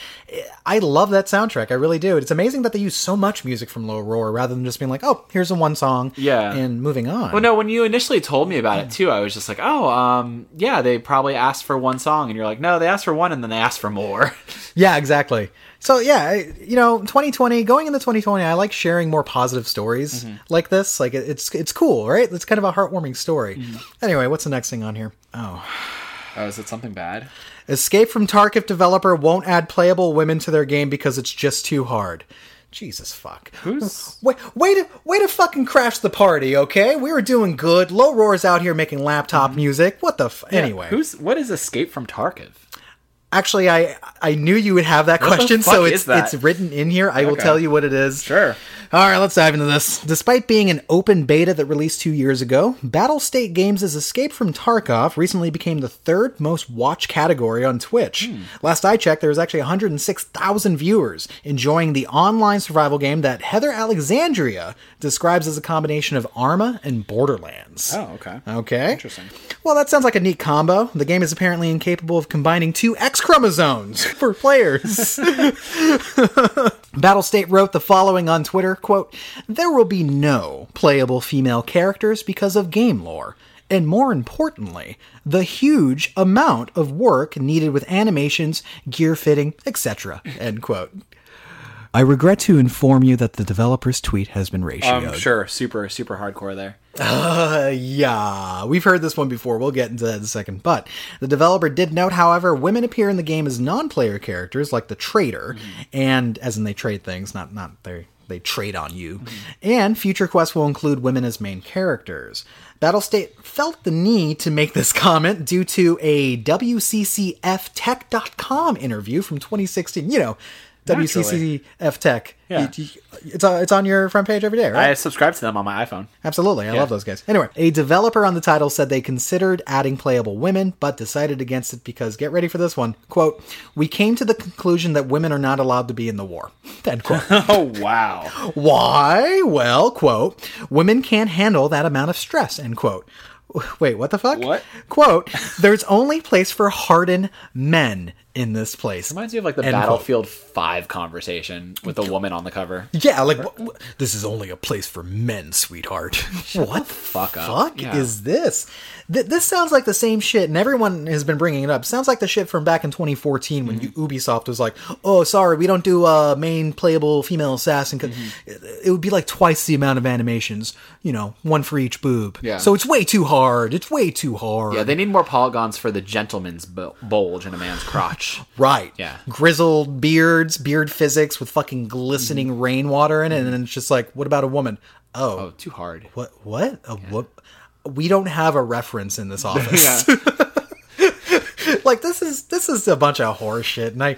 I love that soundtrack. I really do. It's amazing that they use so much music from Low Roar rather than just being like, oh, here's a one song, Yeah. and moving on. Well, no, when you initially told me about it too, I was just like, oh, um, yeah, they probably asked for one song, and you're like, no, they asked for one, and then they asked for more. Yeah, exactly. So yeah, you know, 2020, going into 2020, I like sharing more positive stories Mm-hmm. like this. Like it's it's cool, right? It's kind of a heartwarming story. Mm-hmm. Anyway, what's the next thing on here? Oh. oh, is it something bad? Escape from Tarkov developer won't add playable women to their game because it's just too hard. Jesus fuck. Who's Wait, way to way to fucking crash the party, okay? We were doing good. Low Roar's out here making laptop mm-hmm. music. What the f- anyway? Who's what is Escape from Tarkov? Actually, I I knew you would have that What question, so it's it's written in here. I will tell you what it is. Sure. All right, let's dive into this. Despite being an open beta that released two years ago, Battlestate Games' Escape from Tarkov recently became the third most watched category on Twitch. Hmm. Last I checked, there was actually 106,000 viewers enjoying the online survival game that Heather Alexandria describes as a combination of Arma and Borderlands. Oh, okay. Okay. Interesting. Well, that sounds like a neat combo. The game is apparently incapable of combining two X chromosomes for players. Battlestate wrote the following on Twitter, quote, There will be no playable female characters because of game lore. And more importantly, the huge amount of work needed with animations, gear fitting, etc. End quote. I regret to inform you that the developer's tweet has been ratioed. Um, sure. Super, super hardcore there. Uh, yeah, we've heard this one before. We'll get into that in a second. But the developer did note, however, women appear in the game as non-player characters, like the trader, and as in they trade things, not not they they trade on you. And future quests will include women as main characters. Battlestate felt the need to make this comment due to a WCCFTech.com interview from 2016. You know, Naturally. WCCF Tech. Yeah. You- you- It's on, it's on your front page every day, right? I subscribe to them on my iPhone. Absolutely. I Yeah. love those guys. Anyway, a developer on the title said they considered adding playable women, but decided against it because, get ready for this one, quote, we came to the conclusion that women are not allowed to be in the war. End quote. Oh wow. Why? Well, quote, women can't handle that amount of stress, end quote. Wait, what the fuck? What? Quote, there's only place for hardened men in this place. Reminds me of like the End quote. Battlefield Five conversation with a woman on the cover. Yeah, like wh- wh- this is only a place for men, sweetheart. what the fuck up. fuck Yeah. is this? Th- this sounds like the same shit, and everyone has been bringing it up. Sounds like the shit from back in 2014 when Mm-hmm. Ubisoft was like, "Oh, sorry, we don't do uh, main playable female assassin." Mm-hmm. it, would be like twice the amount of animations, you know, one for each boob. Yeah. So it's way too hard. It's way too hard. Yeah, they need more polygons for the gentleman's bu- bulge in a man's crotch. Right. Yeah. Grizzled beards, beard physics with fucking glistening Mm-hmm. rainwater in it, and then it's just like, what about a woman? Oh, Oh, too hard. What? What? A what? We don't have a reference in this office. like this is this is a bunch of horse shit, and I,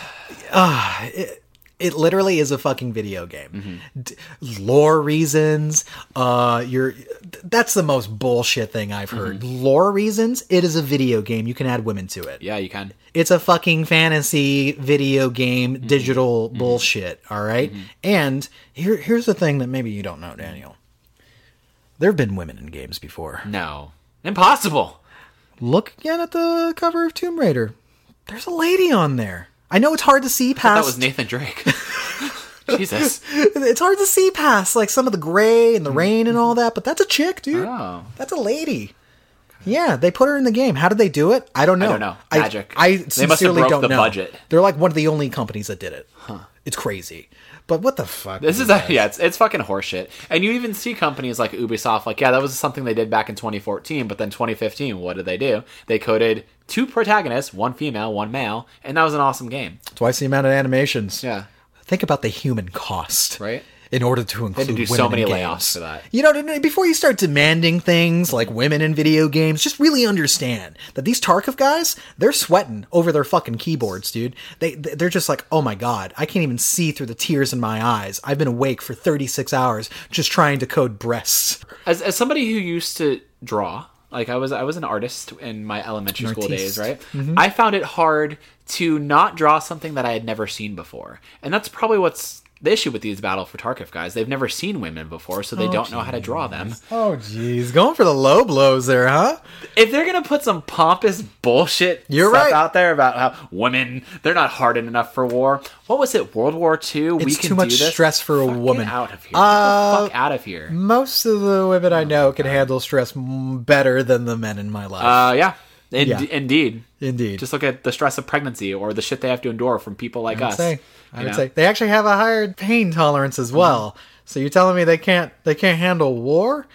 uh, it, It literally is a fucking video game. Mm-hmm. D- lore reasons, uh, you're that's the most bullshit thing I've heard. Mm-hmm. Lore reasons, it is a video game. You can add women to it. Yeah, you can. It's a fucking fantasy video game, Mm-hmm. digital mm-hmm. bullshit. All right? Mm-hmm. And here, here's the thing that maybe you don't know, Daniel. There have been women in games before. No. Impossible. Look again at the cover of Tomb Raider. There's a lady on there. I know it's hard to see past. That was Nathan Drake. Jesus. It's hard to see past like some of the gray and the mm-hmm. rain and all that, but that's a chick, dude. Oh. That's a lady. Yeah, they put her in the game. How did they do it? I don't know. I don't know. Magic. I, I They must have sincerely broke don't the know. budget. They're like one of the only companies that did it. It's crazy. But what the fuck? This is a, yeah, it's, it's fucking horseshit. And you even see companies like Ubisoft, like, yeah, that was something they did back in 2014, but then 2015, what did they do? They coded two protagonists, one female, one male, and that was an awesome game. twice the amount of animations. Yeah. Think about the human cost, Right. In order to include do women so in many layoffs for that. You know, before you start demanding things like women in video games, just really understand that these Tarkov guys, they're sweating over their fucking keyboards, dude. They they're just like, "Oh my god, I can't even see through the tears in my eyes. I've been awake for 36 hours just trying to code breasts." As, as somebody who used to draw, like I was, I was an artist in my elementary school days, right? Mm-hmm. I found it hard to not draw something that I had never seen before, and that's probably what's the issue with these Battle for Tarkov guys. They've never seen women before, so they don't know how to draw them. Oh jeez, going for the low blows there, huh? If they're gonna put some pompous bullshit You're stuff right. out there about how women they're not hardened enough for war, what was it? World War II? we It's can too much do this? stress for a Fuck, woman. Get out of here! Uh, fuck out of here! Most of the women I know can handle stress better than the men in my life. Uh, yeah, In- Yeah. indeed. Indeed. Just look at the stress of pregnancy or the shit they have to endure from people like I us. say. I would know? say they actually have a higher pain tolerance as well. Mm-hmm. So you're telling me they can't they can't handle war?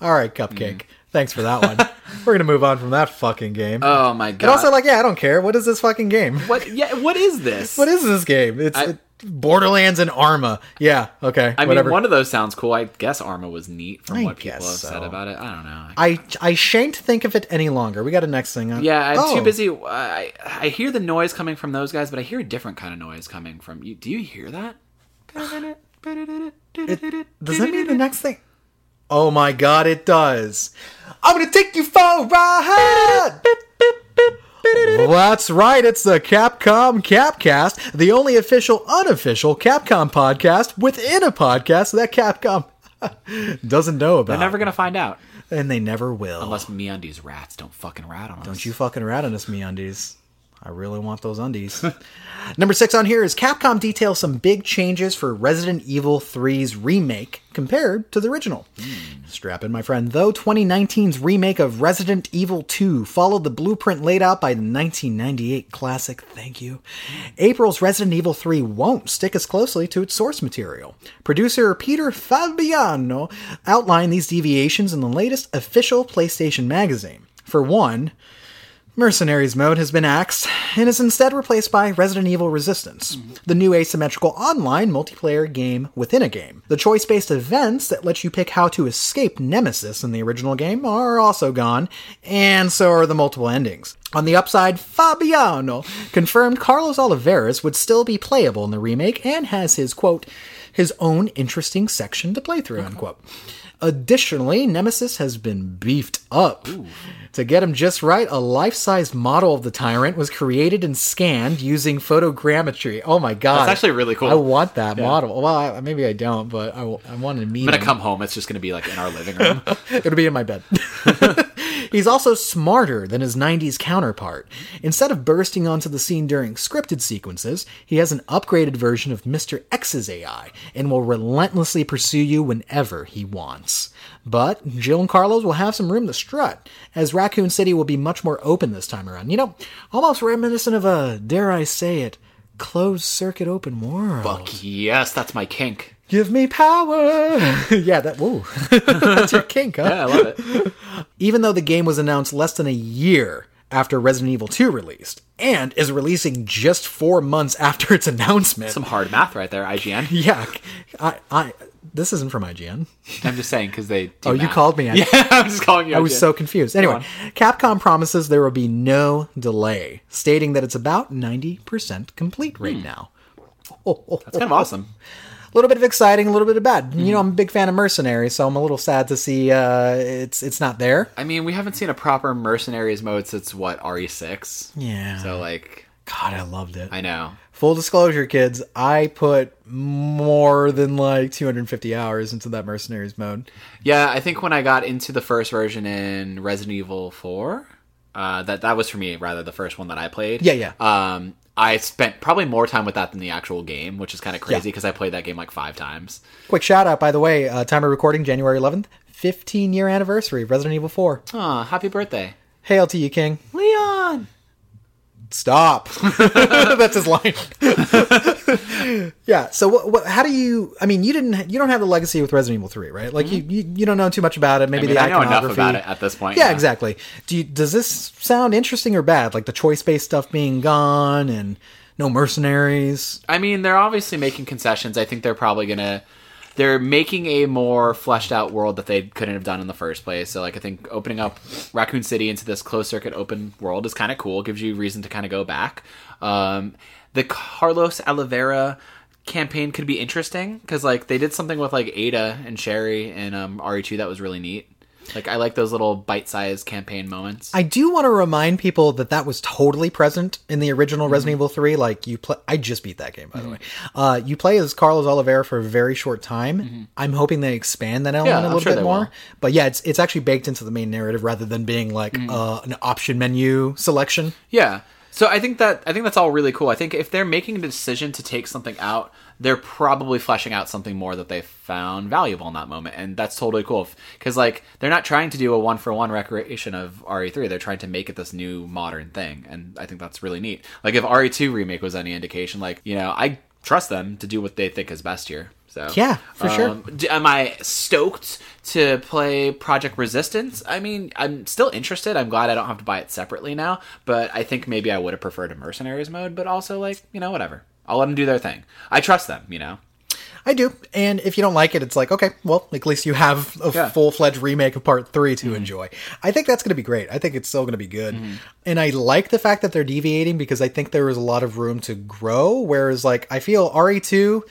All right, cupcake. Mm-hmm. Thanks for that one. We're gonna move on from that fucking game. Oh my god! and also, like, yeah, I don't care. What is this fucking game? what? Yeah, what is this? What is this game? It's I- it- Borderlands and Arma. Yeah. Okay. I whatever. mean, one of those sounds cool. I guess Arma was neat from I what people have guess said about it. I don't know. I I shan't think of it any longer. We got a next thing. On. Yeah, I'm Oh. too busy. I, I hear the noise coming from those guys, but I hear a different kind of noise coming from you. Do you hear that? Does that mean the next thing? Oh my god, it does. I'm gonna take you for a ride. That's right, it's the Capcom Capcast, the only official unofficial Capcom podcast within a podcast that Capcom doesn't know about. They're never gonna find out and they never will. unless MeUndies rats don't fucking rat on us. Don't you fucking rat on us, MeUndies. I really want those undies. Number six on here is Capcom details some big changes for Resident Evil 3's remake compared to the original. Hmm. Strap in, my friend. Though 2019's remake of Resident Evil 2 followed the blueprint laid out by the 1998 classic, thank you, April's Resident Evil 3 won't stick as closely to its source material. Producer Peter Fabiano outlined these deviations in the latest official PlayStation magazine. For one, Mercenaries mode has been axed and is instead replaced by Resident Evil Resistance, the new asymmetrical online multiplayer game within a game. The choice based events that let you pick how to escape Nemesis in the original game are also gone, and so are the multiple endings. On the upside, Fabiano confirmed Carlos Oliveira would still be playable in the remake and has his quote, his own interesting section to play through, unquote. Additionally, Nemesis has been beefed up. To get him just right, a life sized model of the tyrant was created and scanned using photogrammetry. Oh my god. That's actually really cool. I want that model. Well, I, maybe I don't, but I, I want to meet I'm gonna come home. It's just gonna be like in our living room. It'll be in my bed. He's also smarter than his 90s counterpart. Instead of bursting onto the scene during scripted sequences, he has an upgraded version of Mr. X's AI and will relentlessly pursue you whenever he wants. But Jill and Carlos will have some room to strut, as Raccoon City will be much more open this time around. You know, almost reminiscent of a, dare I say it, closed circuit open world. Fuck yes, that's my kink. Give me power! yeah, that, whoa. That's your kink, huh? Yeah, I love it. even though the game was announced less than a year after Resident Evil 2 released, and is releasing just four months after its announcement. Some hard math right there, IGN. yeah, I, I, this isn't from IGN. I'm just saying because they. Oh, you called me. Yeah, I'm just calling you. I was so confused. Anyway, Capcom promises there will be no delay, stating that it's about 90% complete Hmm. right now. That's kind of awesome. A little bit of exciting, a little bit of bad. Mm-hmm. You know, I'm a big fan of Mercenaries, so I'm a little sad to see uh, it's it's not there. I mean, we haven't seen a proper mercenaries mode since what RE6. Yeah. So like, God, I loved it. I know. Full disclosure, kids, I put more than like 250 hours into that Mercenaries mode. Yeah, I think when I got into the first version in Resident Evil 4, uh, that that was for me rather the first one that I played. Yeah, yeah. Um, I spent probably more time with that than the actual game, which is kind of crazy Yeah. because I played that game like five times. Quick shout out, by the way, uh, time of recording, January 11th, 15 year anniversary of Resident Evil 4. Aw, happy birthday, Hail to you, King. Leon! Stop. That's his line. yeah. So, what, what? How do you? I mean, you didn't. You don't have the legacy with Resident Evil Three, right? Like, you, you you don't know too much about it. Maybe Mm-hmm. I mean, the I know enough about it at this point. Yeah, exactly. Do you, does this sound interesting or bad? Like the choice based stuff being gone and no mercenaries. I mean, they're obviously making concessions. I think they're probably gonna they're making a more fleshed out world that they couldn't have done in the first place. So like I think opening up Raccoon City into this closed circuit open world is kind of cool. Gives you reason to kind of go back. Um, the Carlos Oliveira campaign could be interesting because like they did something with like Ada and Sherry and um, RE2 that was really neat. Like I like those little bite-sized campaign moments. I do want to remind people that that was totally present in the original Mm-hmm. Resident Evil 3. Like, you play, I just beat that game, by the way. Uh, you play as Carlos Oliveira for a very short time. I'm hoping they expand that element Mm-hmm. Yeah, a little sure bit more. will. But yeah, it's, it's actually baked into the main narrative rather than being like Mm-hmm. uh, an option menu selection. Yeah. So I think that I think that's all really cool. I think if they're making a decision to take something out, they're probably fleshing out something more that they found valuable in that moment, and that's totally cool. Because like they're not trying to do a one for one recreation of RE3, they're trying to make it this new modern thing, and I think that's really neat. Like if RE2 remake was any indication, like you know I trust them to do what they think is best here. So Yeah, for sure. um, d- am I stoked to play Project Resistance? I mean, I'm still interested. I'm glad I don't have to buy it separately now, but I think maybe I would have preferred a Mercenaries mode, but also, like, you know, whatever. I'll let them do their thing. I trust them, you know? I do. And if you don't like it, it's like, okay, well, at least you have a Yeah. Mm-hmm. full fledged remake of part 3 to enjoy. I think that's going to be great. I think it's still going to be good. And I like the fact that they're deviating because I think there was a lot of room to grow. Whereas, like, I feel RE2.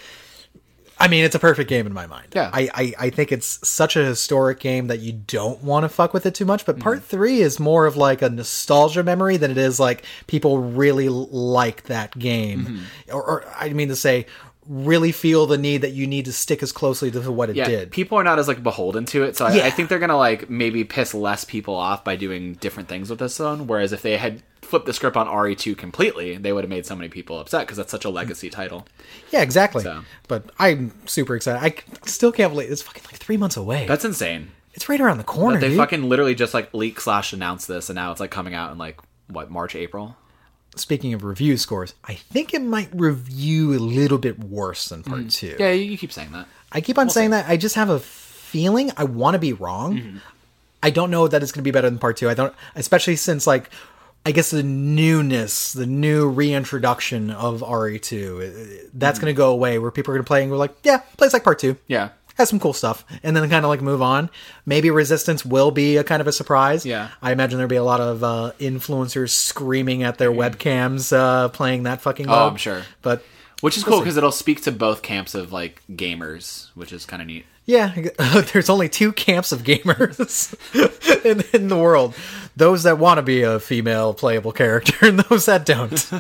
I mean, it's a perfect game in my mind. Yeah. I, I, I think it's such a historic game that you don't want to fuck with it too much. But part mm-hmm. three is more of like a nostalgia memory than it is like people really like that game. Mm-hmm. Or, or I mean to say, really feel the need that you need to stick as closely to what it Yeah, did. people are not as, like, beholden to it, so I, Yeah. I think they're gonna, like, maybe piss less people off by doing different things with this one, whereas if they had flipped the script on RE2 completely, they would have made so many people upset, because that's such a legacy title. yeah, exactly. So. But I'm super excited. I still can't believe it's fucking like three months away. That's insane. it's right around the corner. They dude. fucking literally just like leak slash announced this, and now it's like coming out in like what March, April. Speaking of review scores, I think it might review a little bit worse than part two. Yeah, you, keep saying that. I keep on saying that. I just have a feeling. I want to be wrong. I don't know that it's going to be better than part two. I don't, especially since like, I guess the newness, the new reintroduction of RE2, uh, that's going to go away. Where people are going to play and go like, yeah, plays like part two. Yeah, Has some cool stuff, and then kind of like move on. Maybe Resistance will be a kind of a surprise. Yeah. I imagine there'll be a lot of uh, influencers screaming at their webcams uh, playing that fucking. Oh. I'm sure. But which is cool because it'll speak to both camps of like gamers, which is kind of neat. Yeah, there's only two camps of gamers in, in the world: those that want to be a female playable character, and those that don't.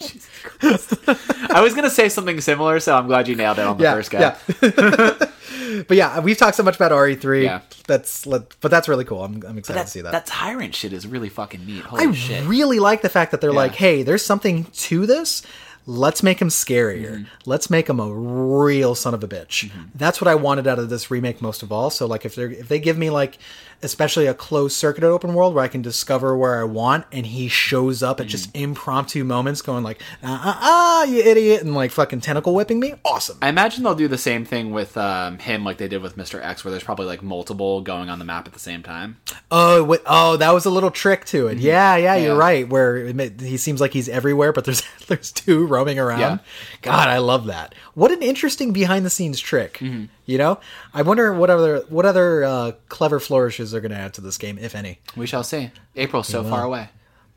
I was gonna say something similar, so I'm glad you nailed it on the yeah, first guy. yeah. but yeah, we've talked so much about RE3. Yeah. That's but that's really cool. I'm, I'm excited to see that. that tyrant shit is really fucking neat. Holy I shit! really like the fact that they're like, hey, there's something to this. Let's make him scarier. Mm-hmm. Let's make him a real son of a bitch. That's what I wanted out of this remake most of all. So like if they if they give me like especially a closed circuit open world where I can discover where I want and he shows up at just Mm-hmm. impromptu moments going like ah ah ah you idiot and like fucking tentacle whipping me. Awesome. I imagine they'll do the same thing with um, him, like they did with Mr. X, where there's probably like multiple going on the map at the same time. Oh, wait, oh, that was a little trick to it. Yeah, yeah, you're Mm-hmm. Right. Where it he seems like he's everywhere, but there's there's two roaming around. Yeah. God, I love that. What an interesting behind the scenes trick. Mm-hmm. You know, I wonder what other what other uh, clever flourishes they're going to add to this game, if any. We shall see. April's so far away.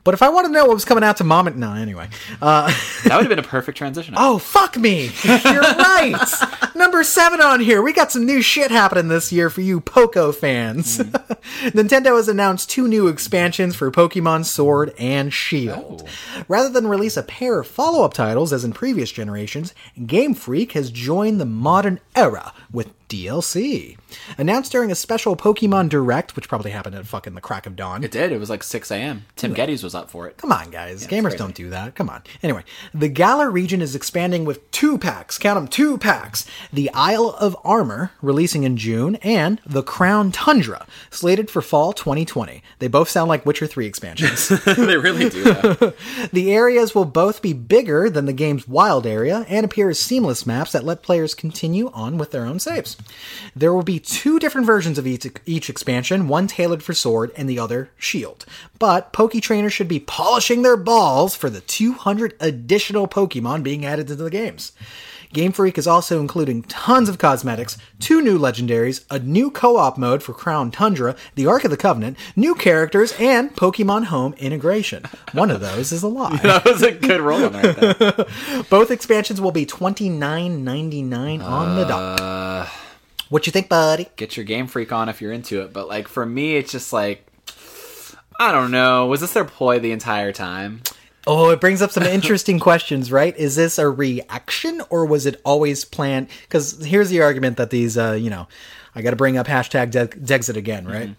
But if I want to know what was coming out to mom, and no, anyway. Uh, That would have been a perfect transition. oh fuck me! You're right. Number seven on here. We got some new shit happening this year for you Poco fans. Nintendo has announced two new expansions for Pokemon Sword and Shield. Rather than release a pair of follow-up titles as in previous generations, Game Freak has joined the modern era with DLC. Announced during a special Pokemon Direct, which probably happened at fucking the crack of dawn. It did. It was like 6 a.m. Tim Gettys was up for it. Come on, guys. Gamers don't do that. Come on. Anyway, the Galar region is expanding with two packs. Count them, two packs. The Isle of Armor, releasing in June, and the Crown Tundra, slated for fall 2020. They both sound like Witcher 3 expansions. they really do. The areas will both be bigger than the game's wild area and appear as seamless maps that let players continue on with their own saves. There will be two different versions of each, each expansion, one tailored for Sword and the other Shield. But Poke Trainers should be polishing their balls for the 200 additional Pokemon being added to the games. Game Freak is also including tons of cosmetics, two new legendaries, a new co-op mode for Crown Tundra, the Ark of the Covenant, new characters, and Pokemon Home integration. One of those is a lie. that was a good roll right there. Both expansions will be twenty nine ninety nine on the dot. Uh, What you think, buddy? get your Game Freak on if you're into it. But like for me, it's just like I don't know. Was this their ploy the entire time? Oh, it brings up some interesting questions, right? Is this a reaction or was it always planned? Because here's the argument that these, uh, you know, I got to bring up hashtag De- Dexit again, right?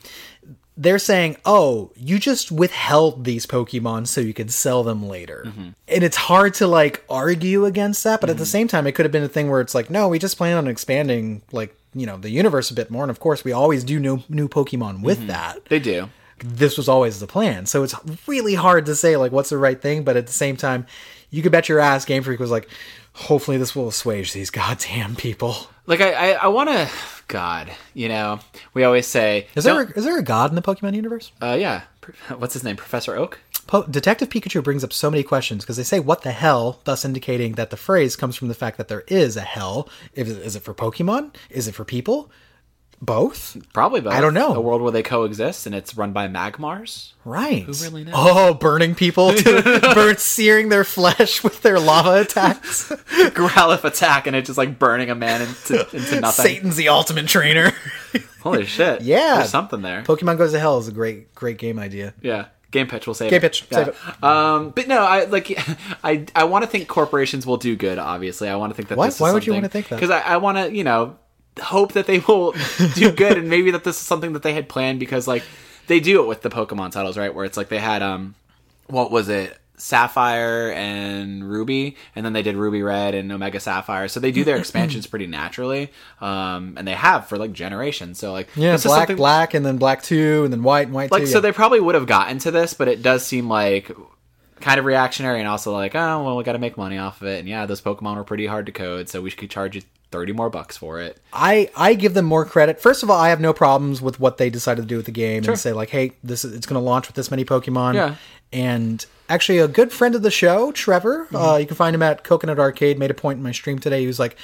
They're saying, oh, you just withheld these Pokemon so you could sell them later. Mm-hmm. And it's hard to like argue against that, but at the mm-hmm. same time, it could have been a thing where it's like, no, we just plan on expanding like, you know, the universe a bit more. And of course, we always do new, new Pokemon with mm-hmm. that They do. this was always the plan. So it's really hard to say like what's the right thing, but at the same time, you could bet your ass Game Freak was like, hopefully this will assuage these goddamn people. Like I, I, I want to. God, you know, we always say. Is there a, is there a god in the Pokemon universe? Uh, yeah. What's his name? Professor Oak. Po- Detective Pikachu brings up so many questions because they say "what the hell," thus indicating that the phrase comes from the fact that there is a hell. Is it for Pokemon? Is it for people? Both, Probably both. I don't know. A world where they coexist and it's run by Magmars. right? Who really knows? Oh, burning people to burn, searing their flesh with their lava attacks. Growlithe attack and it's just like burning a man into, into nothing. Satan's the ultimate trainer. Holy shit. Yeah. There's something there. Pokemon Goes to Hell is a great, great game idea. Yeah. Game pitch will save Game it. pitch, Yeah. save it. Um, but no, I like. I I want to think corporations will do good. Obviously, I want to think that. Why- This is why would you wanna think that? Because I, I want to, you know, hope that they will do good, and maybe that this is something that they had planned because like they do it with the Pokemon titles, right? Where it's like they had um, what was it? Sapphire and Ruby, and then they did Ruby Red and Omega Sapphire. So they do their expansions pretty naturally, um, and they have for like generations. So like Yeah, black, something- black, and then black two, and then white and white like two. so yeah. they probably would have gotten to this but it does seem like kind of reactionary and also like oh well we got to make money off of it and yeah those pokemon were pretty hard to code so we could charge you 30 more bucks for it I I give them more credit. First of all, I have no problems with what they decided to do with the game and say like, hey, this is it's going to launch with this many Pokemon. Yeah. And actually, a good friend of the show, Trevor, Mm-hmm. uh, you can find him at Coconut Arcade. Made a point in my stream today. He was like,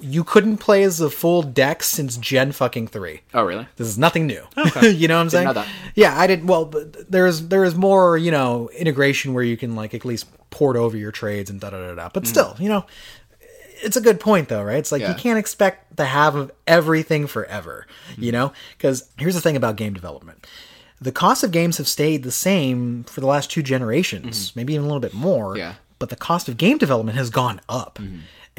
you couldn't play as a full deck since Gen fucking three. oh really This is nothing new. Okay. you know what I'm saying? know that. Yeah, I did. Well, there is there is more you know integration where you can like at least port over your trades and da da da da. But still, you know, it's a good point though, right? It's like Mm. Yeah. you can't expect to have of everything forever, Mm. you know? Because here's the thing about game development. The cost of games have stayed the same for the last two generations, maybe even a little bit more. Mm-hmm. Yeah. But the cost of game development has gone up.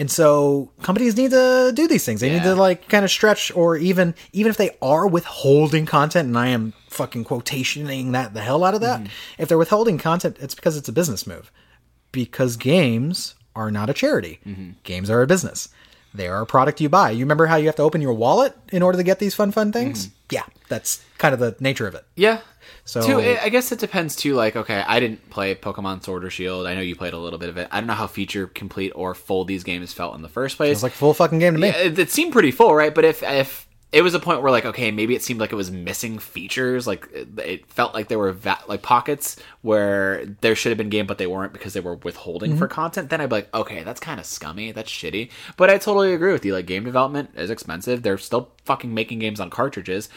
And so companies need to do these things. They need to like kind of stretch or even even if they are withholding content and I am fucking quotationing that the hell out of that. Mm-hmm. If they're withholding content, it's because it's a business move. Because games are not a charity. Mm-hmm. Games are a business. They are a product you buy. You remember how you have to open your wallet in order to get these fun fun things? Mm-hmm. Yeah, that's kind of the nature of it. yeah So I I guess it depends too. Like, okay, I didn't play Pokemon Sword or Shield. I know you played a little bit of it. I don't know how feature complete or full these games felt in the first place. it's like a full fucking game to me. it, it seemed pretty full, right? But if if it was a point where like okay, maybe it seemed like it was missing features, like it, felt like there were va- like pockets where there should have been game, but they weren't because they were withholding for mhm. content. Then I'd be like, okay, that's kind of scummy, that's shitty. But I totally agree with you. Like game development is expensive. They're still fucking making games on cartridges.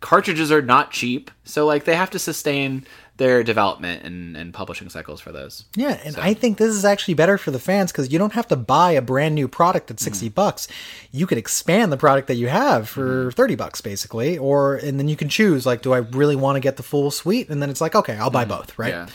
Cartridges are not cheap, so like they have to sustain their development and, and publishing cycles for those. Yeah, and I think this is actually better for the fans because you don't have to buy a brand new product at 60 Mm-hmm. bucks. You could expand the product that you have for mm-hmm. 30 bucks basically, or and then you can choose like, do I really want to get the full suite? And then it's like, okay, I'll buy mm-hmm. both, right? Yeah.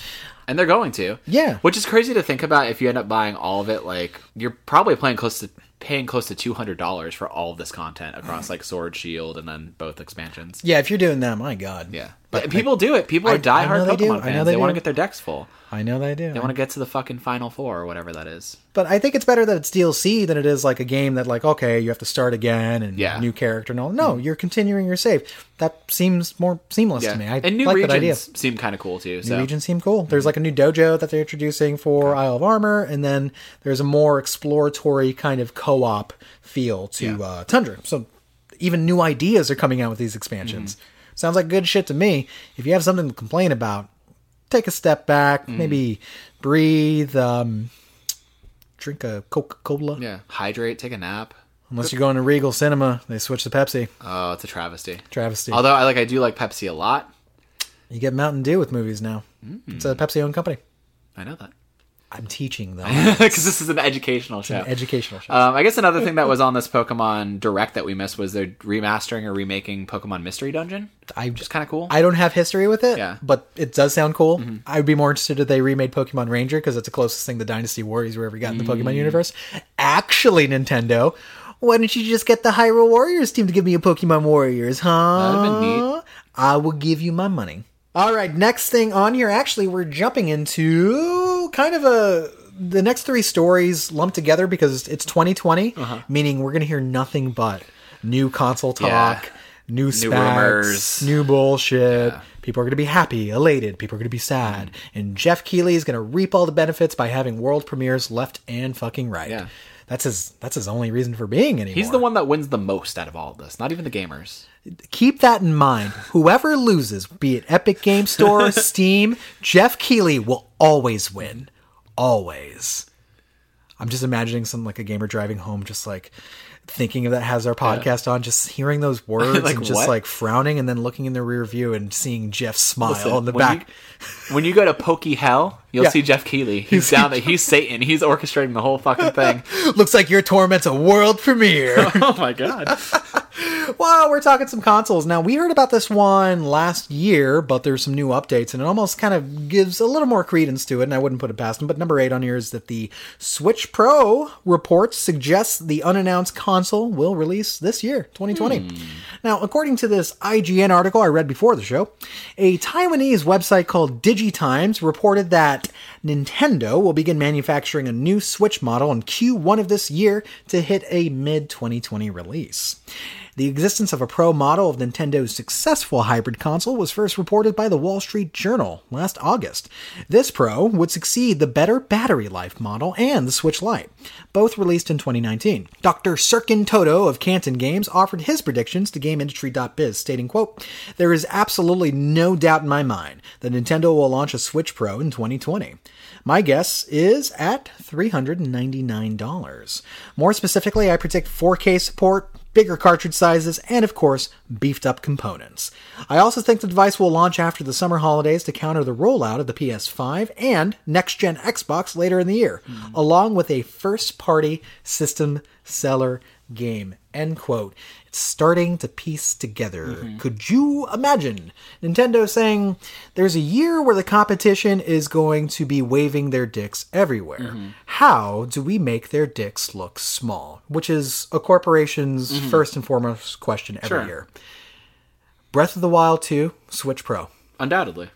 And they're going to. Yeah. Which is crazy to think about if you end up buying all of it. Like, you're probably playing close to paying close to $200 for all of this content across, mm-hmm. like, Sword, Shield, and then both expansions. Yeah, if you're doing that, my god. Yeah. But people do it. People are diehard they do. Pokemon I know fans. they They, want to get their Dex full. I know they do. They want to get to the fucking Final Four or whatever that is. But I think it's better that it's DLC than it is like a game that like okay you have to start again and Yeah. new character and all. No, you're continuing your save. That seems more seamless Yeah. to me. I and new like that idea. seem kind of cool, too. New So. regions seem cool. There's like a new dojo that they're introducing for Isle of Armor, and then there's a more exploratory kind of co-op feel to Yeah. uh, Tundra. So even new ideas are coming out with these expansions. Mm-hmm. Sounds like good shit to me. If you have something to complain about, take a step back, Mm-hmm. maybe breathe, um, drink a Coca Cola. Yeah. Hydrate, take a nap. Unless you go into Regal Cinema, they switch to Pepsi. Oh, it's a travesty. Travesty. Although I like, I do like Pepsi a lot. you get Mountain Dew with movies now. It's a Pepsi owned company. I know that I'm teaching them. because this is an educational show. Educational show. Um, I guess another thing that was on this Pokemon Direct that we missed was they're remastering or remaking Pokemon Mystery Dungeon. I is kind of cool. I don't have history with it, Yeah. Mm-hmm. but it does sound cool. I'd be more interested if they remade Pokemon Ranger because it's the closest thing the Dynasty Warriors we ever got in the Mm. Pokemon universe. Actually, Nintendo, why don't you just get the Hyrule Warriors team to give me a Pokemon Warriors, huh? That'd been neat. I will give you my money. All right, next thing on here, actually, we're jumping into kind of a the next three stories lumped together because it's 2020, Uh-huh. meaning we're going to hear nothing but new console talk, Yeah. new specs, rumors. new bullshit. Yeah. People are going to be happy, elated. People are going to be sad. And Geoff Keighley is going to reap all the benefits by having world premieres left and fucking right. Yeah. That's his. That's his only reason for being anymore. He's the one that wins the most out of all of this. Not even the gamers. keep that in mind. Whoever loses, be it Epic Game Store, Steam, Geoff Keighley will always win. Always. I'm just imagining some like a gamer driving home, just like thinking of that has our podcast on, just hearing those words Like, and just what? like frowning and then looking in the rear view and seeing Geoff smile Listen, in the back. You, when you go to Pokey Hell, you'll Yeah. see Geoff Keighley. He's down there. He's Satan. He's orchestrating the whole fucking thing. Looks like your torment's a world premiere. oh my god. Well, we're talking some consoles. Now, we heard about this one last year, but there's some new updates, and it almost kind of gives a little more credence to it, and I wouldn't put it past them. But number eight on here is that the Switch Pro reports suggests the unannounced console will release this year, 2020. Now, according to this IGN article I read before the show, a Taiwanese website called DigiTimes reported that Nintendo will begin manufacturing a new Switch model in Q1 of this year to hit a mid 2020 release. The existence of a Pro model of Nintendo's successful hybrid console was first reported by the Wall Street Journal last August. This Pro would succeed the better battery life model and the Switch Lite, both released in 2019. Dr. Serkan Toto of Kantan Games offered his predictions to GameIndustry.biz, stating, quote, There is absolutely no doubt in my mind that Nintendo will launch a Switch Pro in 2020. My guess is at $399. More specifically, I predict 4K support, bigger cartridge sizes, and of course, beefed up components. I also think the device will launch after the summer holidays to counter the rollout of the PS5 and next gen Xbox later in the year, along with a first party system seller game. End quote. It's starting to piece together. Mm-hmm. Could you imagine Nintendo saying there's a year where the competition is going to be waving their dicks everywhere? Mm-hmm. How do we make their dicks look small? Which is a corporation's mm-hmm. first and foremost question every Sure. year. Breath of the Wild 2, Switch Pro. Undoubtedly.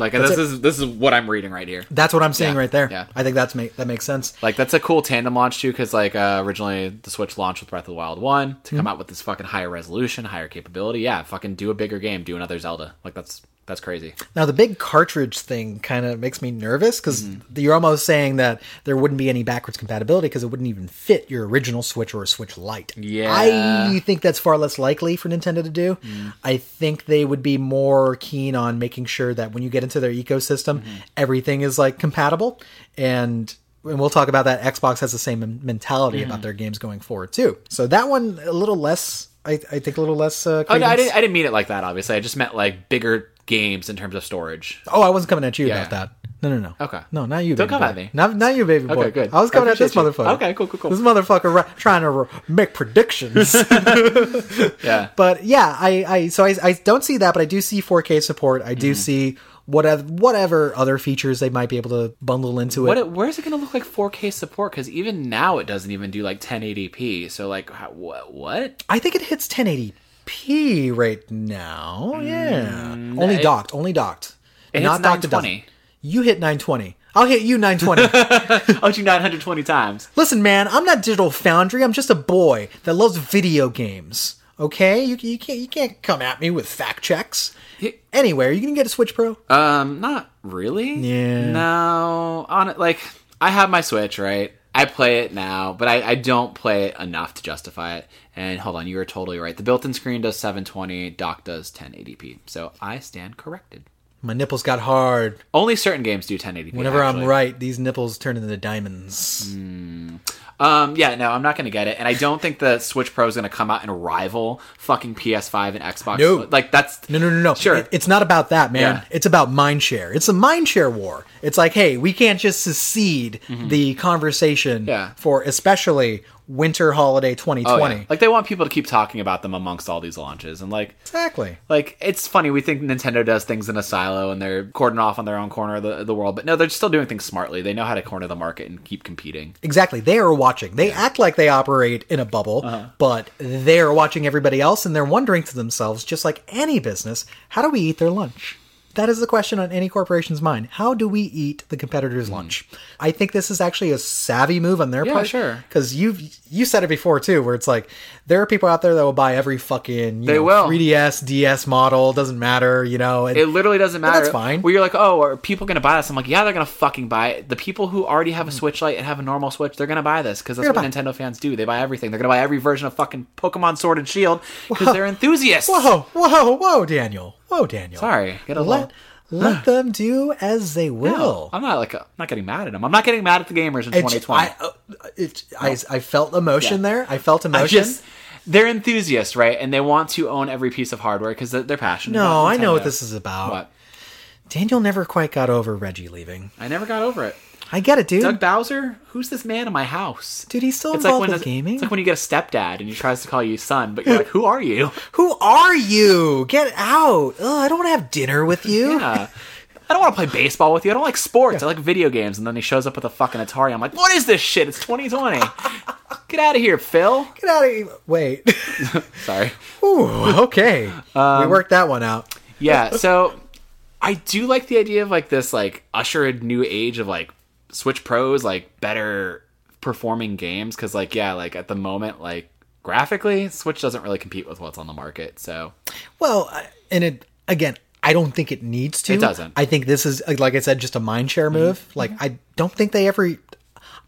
Like this it. is this is what I'm reading right here. That's what I'm saying Yeah, right there. yeah. I think that's make that makes sense. Like that's a cool tandem launch too, because like uh, originally the Switch launched with Breath of the Wild one to Mm-hmm. come out with this fucking higher resolution, higher capability. Yeah, fucking do a bigger game, do another Zelda. Like that's that's crazy. Now the big cartridge thing kind of makes me nervous because Mm-hmm. you're almost saying that there wouldn't be any backwards compatibility because it wouldn't even fit your original Switch or a Switch Lite. Yeah. I think that's far less likely for Nintendo to do. Mm. I think they would be more keen on making sure that when you get into their ecosystem, Mm-hmm. everything is like compatible and. And we'll talk about that. Xbox has the same mentality Mm-hmm. about their games going forward too. So that one a little less. I, I think a little less. Uh, Oh no, I didn't. I didn't mean it like that. Obviously, I just meant like bigger games in terms of storage. Oh, I wasn't coming at you Yeah, about that. No, no, no. Okay. No, not you. Don't come boy. at me. Not, not you, baby boy. Okay, good. I was I coming at this you. motherfucker. Okay, cool, cool, cool. This motherfucker ra- trying to ra- make predictions. Yeah. but yeah, I, I so I, I don't see that, but I do see 4K support. I do mm-hmm. see whatever whatever other features they might be able to bundle into it. What where's it going to look like 4K support? Because even now it doesn't even do like 1080p. So like, how, what? What? I think it hits 1080p right now. Yeah, only Mm, it- docked. Only docked. Not docked. 920. doesn't. You hit 920. I'll hit you 920. I'll hit you 920 times. Listen, man, I'm not Digital Foundry. I'm just a boy that loves video games. Okay, you, you can't you can't come at me with fact checks. Anywhere, you can get a Switch Pro. Um, not really. Yeah. No, on it, like I have my Switch, right? I play it now, but I, I don't play it enough to justify it. And hold on, you are totally right. The built-in screen does 720, dock does 1080p. So I stand corrected. My nipples got hard. Only certain games do 1080p. Whenever I'm right, these nipples turn into diamonds. Um, yeah, no, I'm not going to get it, and I don't think the Switch Pro is going to come out and rival fucking PS5 and Xbox. No. like that's No, no, no, no. Sure. It- it's not about that, man. Yeah. It's about mindshare. It's a mindshare war. It's like, hey, we can't just secede the conversation Mm-hmm. Yeah. for especially winter holiday 2020. Oh, yeah. Like they want people to keep talking about them amongst all these launches, and like Exactly. Like it's funny we think Nintendo does things in a silo and they're cordoned off on their own corner of the, the world, but no, they're still doing things smartly. They know how to corner the market and keep competing. Exactly. They are watching. They act like they operate in a bubble, Uh-huh. but they're watching everybody else and they're wondering to themselves, just like any business, how do we eat their lunch? That is the question on any corporation's mind. How do we eat the competitor's lunch? I think this is actually a savvy move on their Hmm. Yeah, part. sure. Because you've you said it before too, where it's like there are people out there that will buy every fucking you They know, will. 3DS, DS model, doesn't matter, you know. And It literally doesn't matter. that's fine. Where you're like, oh, are people gonna buy this? I'm like, yeah, they're gonna fucking buy it. The people who already have a Switch Lite and have a normal Switch, they're gonna buy this because that's what Nintendo fans do. They buy everything. They're gonna buy every version of fucking Pokemon Sword and Shield because they're enthusiasts. whoa, whoa, whoa, Daniel, whoa, Daniel. Sorry, get a Let let them do as they No, will. I'm not like I'm not getting mad at them. I'm not getting mad at the gamers in It's- 2020. I, uh, it, I, I felt emotion Yeah. there. I felt I emotion. just they're enthusiasts, right? And they want to own every piece of hardware because they're, they're passionate. no, I know what this is about. What? Daniel never quite got over Reggie leaving. I never got over it. I get it, dude. Doug Bowser, who's this man in my house? dude, he's still It's like when with gaming. it's like when you get a stepdad and he tries to call you son, but you're like, who are you? Who are you? Get out! Ugh, I don't want to have dinner with you. Yeah. I don't want to play baseball with you. I don't like sports. I like video games. And then he shows up with a fucking Atari. I'm like, what is this shit? It's 2020. Get out of here, Phil. Get out of here! Wait. Sorry. Ooh, okay. Um, we worked that one out. Yeah, so I do like the idea of like this like ushered new age of like Switch Pros like better performing games because like yeah like at the moment like graphically Switch doesn't really compete with what's on the market so Well, and it again, I don't think it needs to. It doesn't. I think this is uh, like I said, just a mind share move. Mm-hmm. Like I don't think they ever.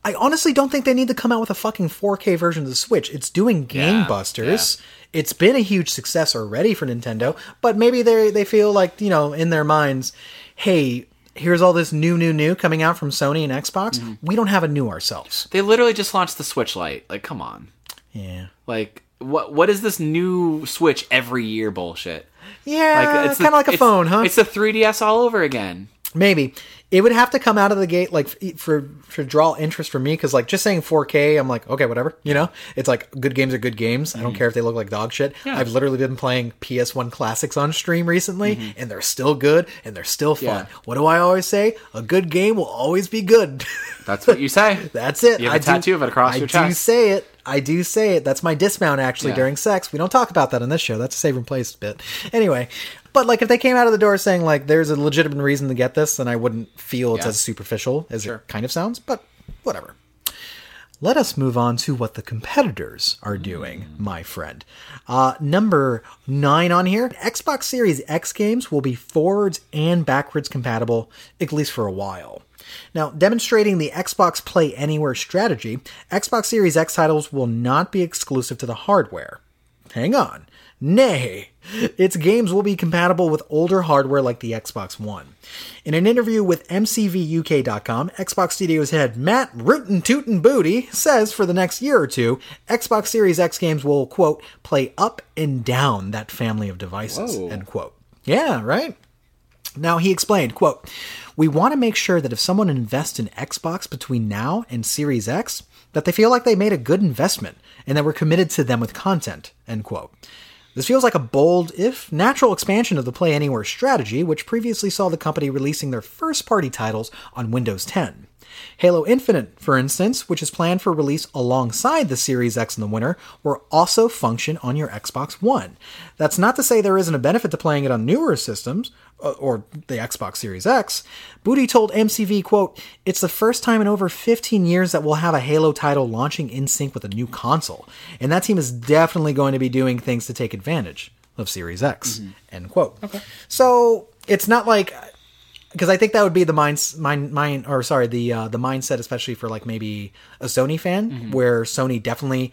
I honestly don't think they need to come out with a fucking 4K version of the Switch. It's doing Yeah, gangbusters. It's been a huge success already for Nintendo, but maybe they they feel like you know in their minds, hey. Here's all this new, new, new coming out from Sony and Xbox. Mm-hmm. We don't have a new ourselves. they literally just launched the Switch Lite. Like come on. Yeah, like what what is this new Switch every year bullshit? Yeah, the- kind of like a it's- phone, huh? it's the 3DS all over again. Maybe it would have to come out of the gate like for for draw interest for me because like just saying 4K, I'm like okay, whatever. You know, it's like good games are good games. I don't care if they look like dog shit. Mm-hmm. Yeah. I've literally been playing PS1 classics on stream recently, and they're still good and they're still fun. Mm-hmm. Yeah. What do I always say? A good game will always be good. that's what you say That's it. You have a I tattoo of it across I your do chest. say it. I do say it. That's my dismount actually Yeah. during sex. We don't talk about that on this show. That's a save and place bit. Anyway, but like if they came out of the door saying like there's a legitimate reason to get this, then I wouldn't feel it's Yeah. as superficial as Sure. it kind of sounds. But whatever. Let us move on to what the competitors are doing, my friend. Uh, number nine on here Xbox Series X games will be forwards and backwards compatible, at least for a while. Now, demonstrating the Xbox Play Anywhere strategy, Xbox Series X titles will not be exclusive to the hardware. Hang on. Nay, its games will be compatible with older hardware like the Xbox One. In an interview with MCVUK.com, Xbox Studios head Matt Rootin' Tootin' Booty says for the next year or two, Xbox Series X games will, quote, play up and down that family of devices, Whoa. end quote. Yeah, right? Now he explained, quote, "We want to make sure that if someone invests in Xbox between now and Series X, that they feel like they made a good investment and that we're committed to them with content." End quote. This feels like a bold, if natural expansion of the Play Anywhere strategy, which previously saw the company releasing their first party titles on Windows 10. Halo Infinite, for instance, which is planned for release alongside the Series X in the winter, will also function on your Xbox One. That's not to say there isn't a benefit to playing it on newer systems, uh, or the Xbox Series X. Booty told MCV, quote, It's the first time in over 15 years that we'll have a Halo title launching in sync with a new console. And that team is definitely going to be doing things to take advantage of Series X, end quote. Okay. So it's not like because I think that would be the mind, mind, mind, or sorry, the uh, the mindset, especially for like maybe a Sony fan, mm-hmm. where Sony definitely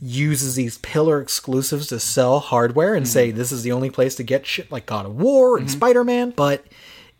uses these pillar exclusives to sell hardware and say mm-hmm. this is the only place to get shit like God of War and mm-hmm. Spider Man, but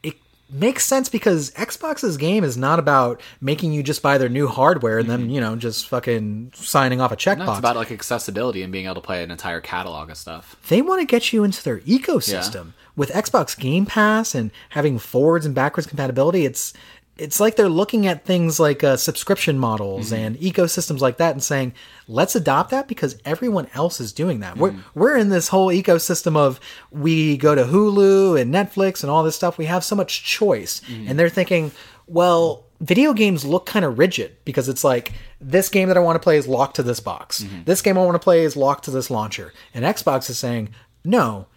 it makes sense because Xbox's game is not about making you just buy their new hardware and then you know just fucking signing off a checkbox. No, it's about like accessibility and being able to play an entire catalog of stuff. they want to get you into their ecosystem with Xbox Game Pass and having forwards and backwards compatibility. It's it's like they're looking at things like uh, subscription models mm-hmm. and ecosystems like that and saying, let's adopt that because everyone else is doing that. We're mm-hmm. we're in this whole ecosystem of we go to Hulu and Netflix and all this stuff. We have so much choice, mm-hmm. and they're thinking, well. Video games look kind of rigid because it's like this game that I want to play is locked to this box. This game I want to play is locked to this launcher. And Xbox is saying, no,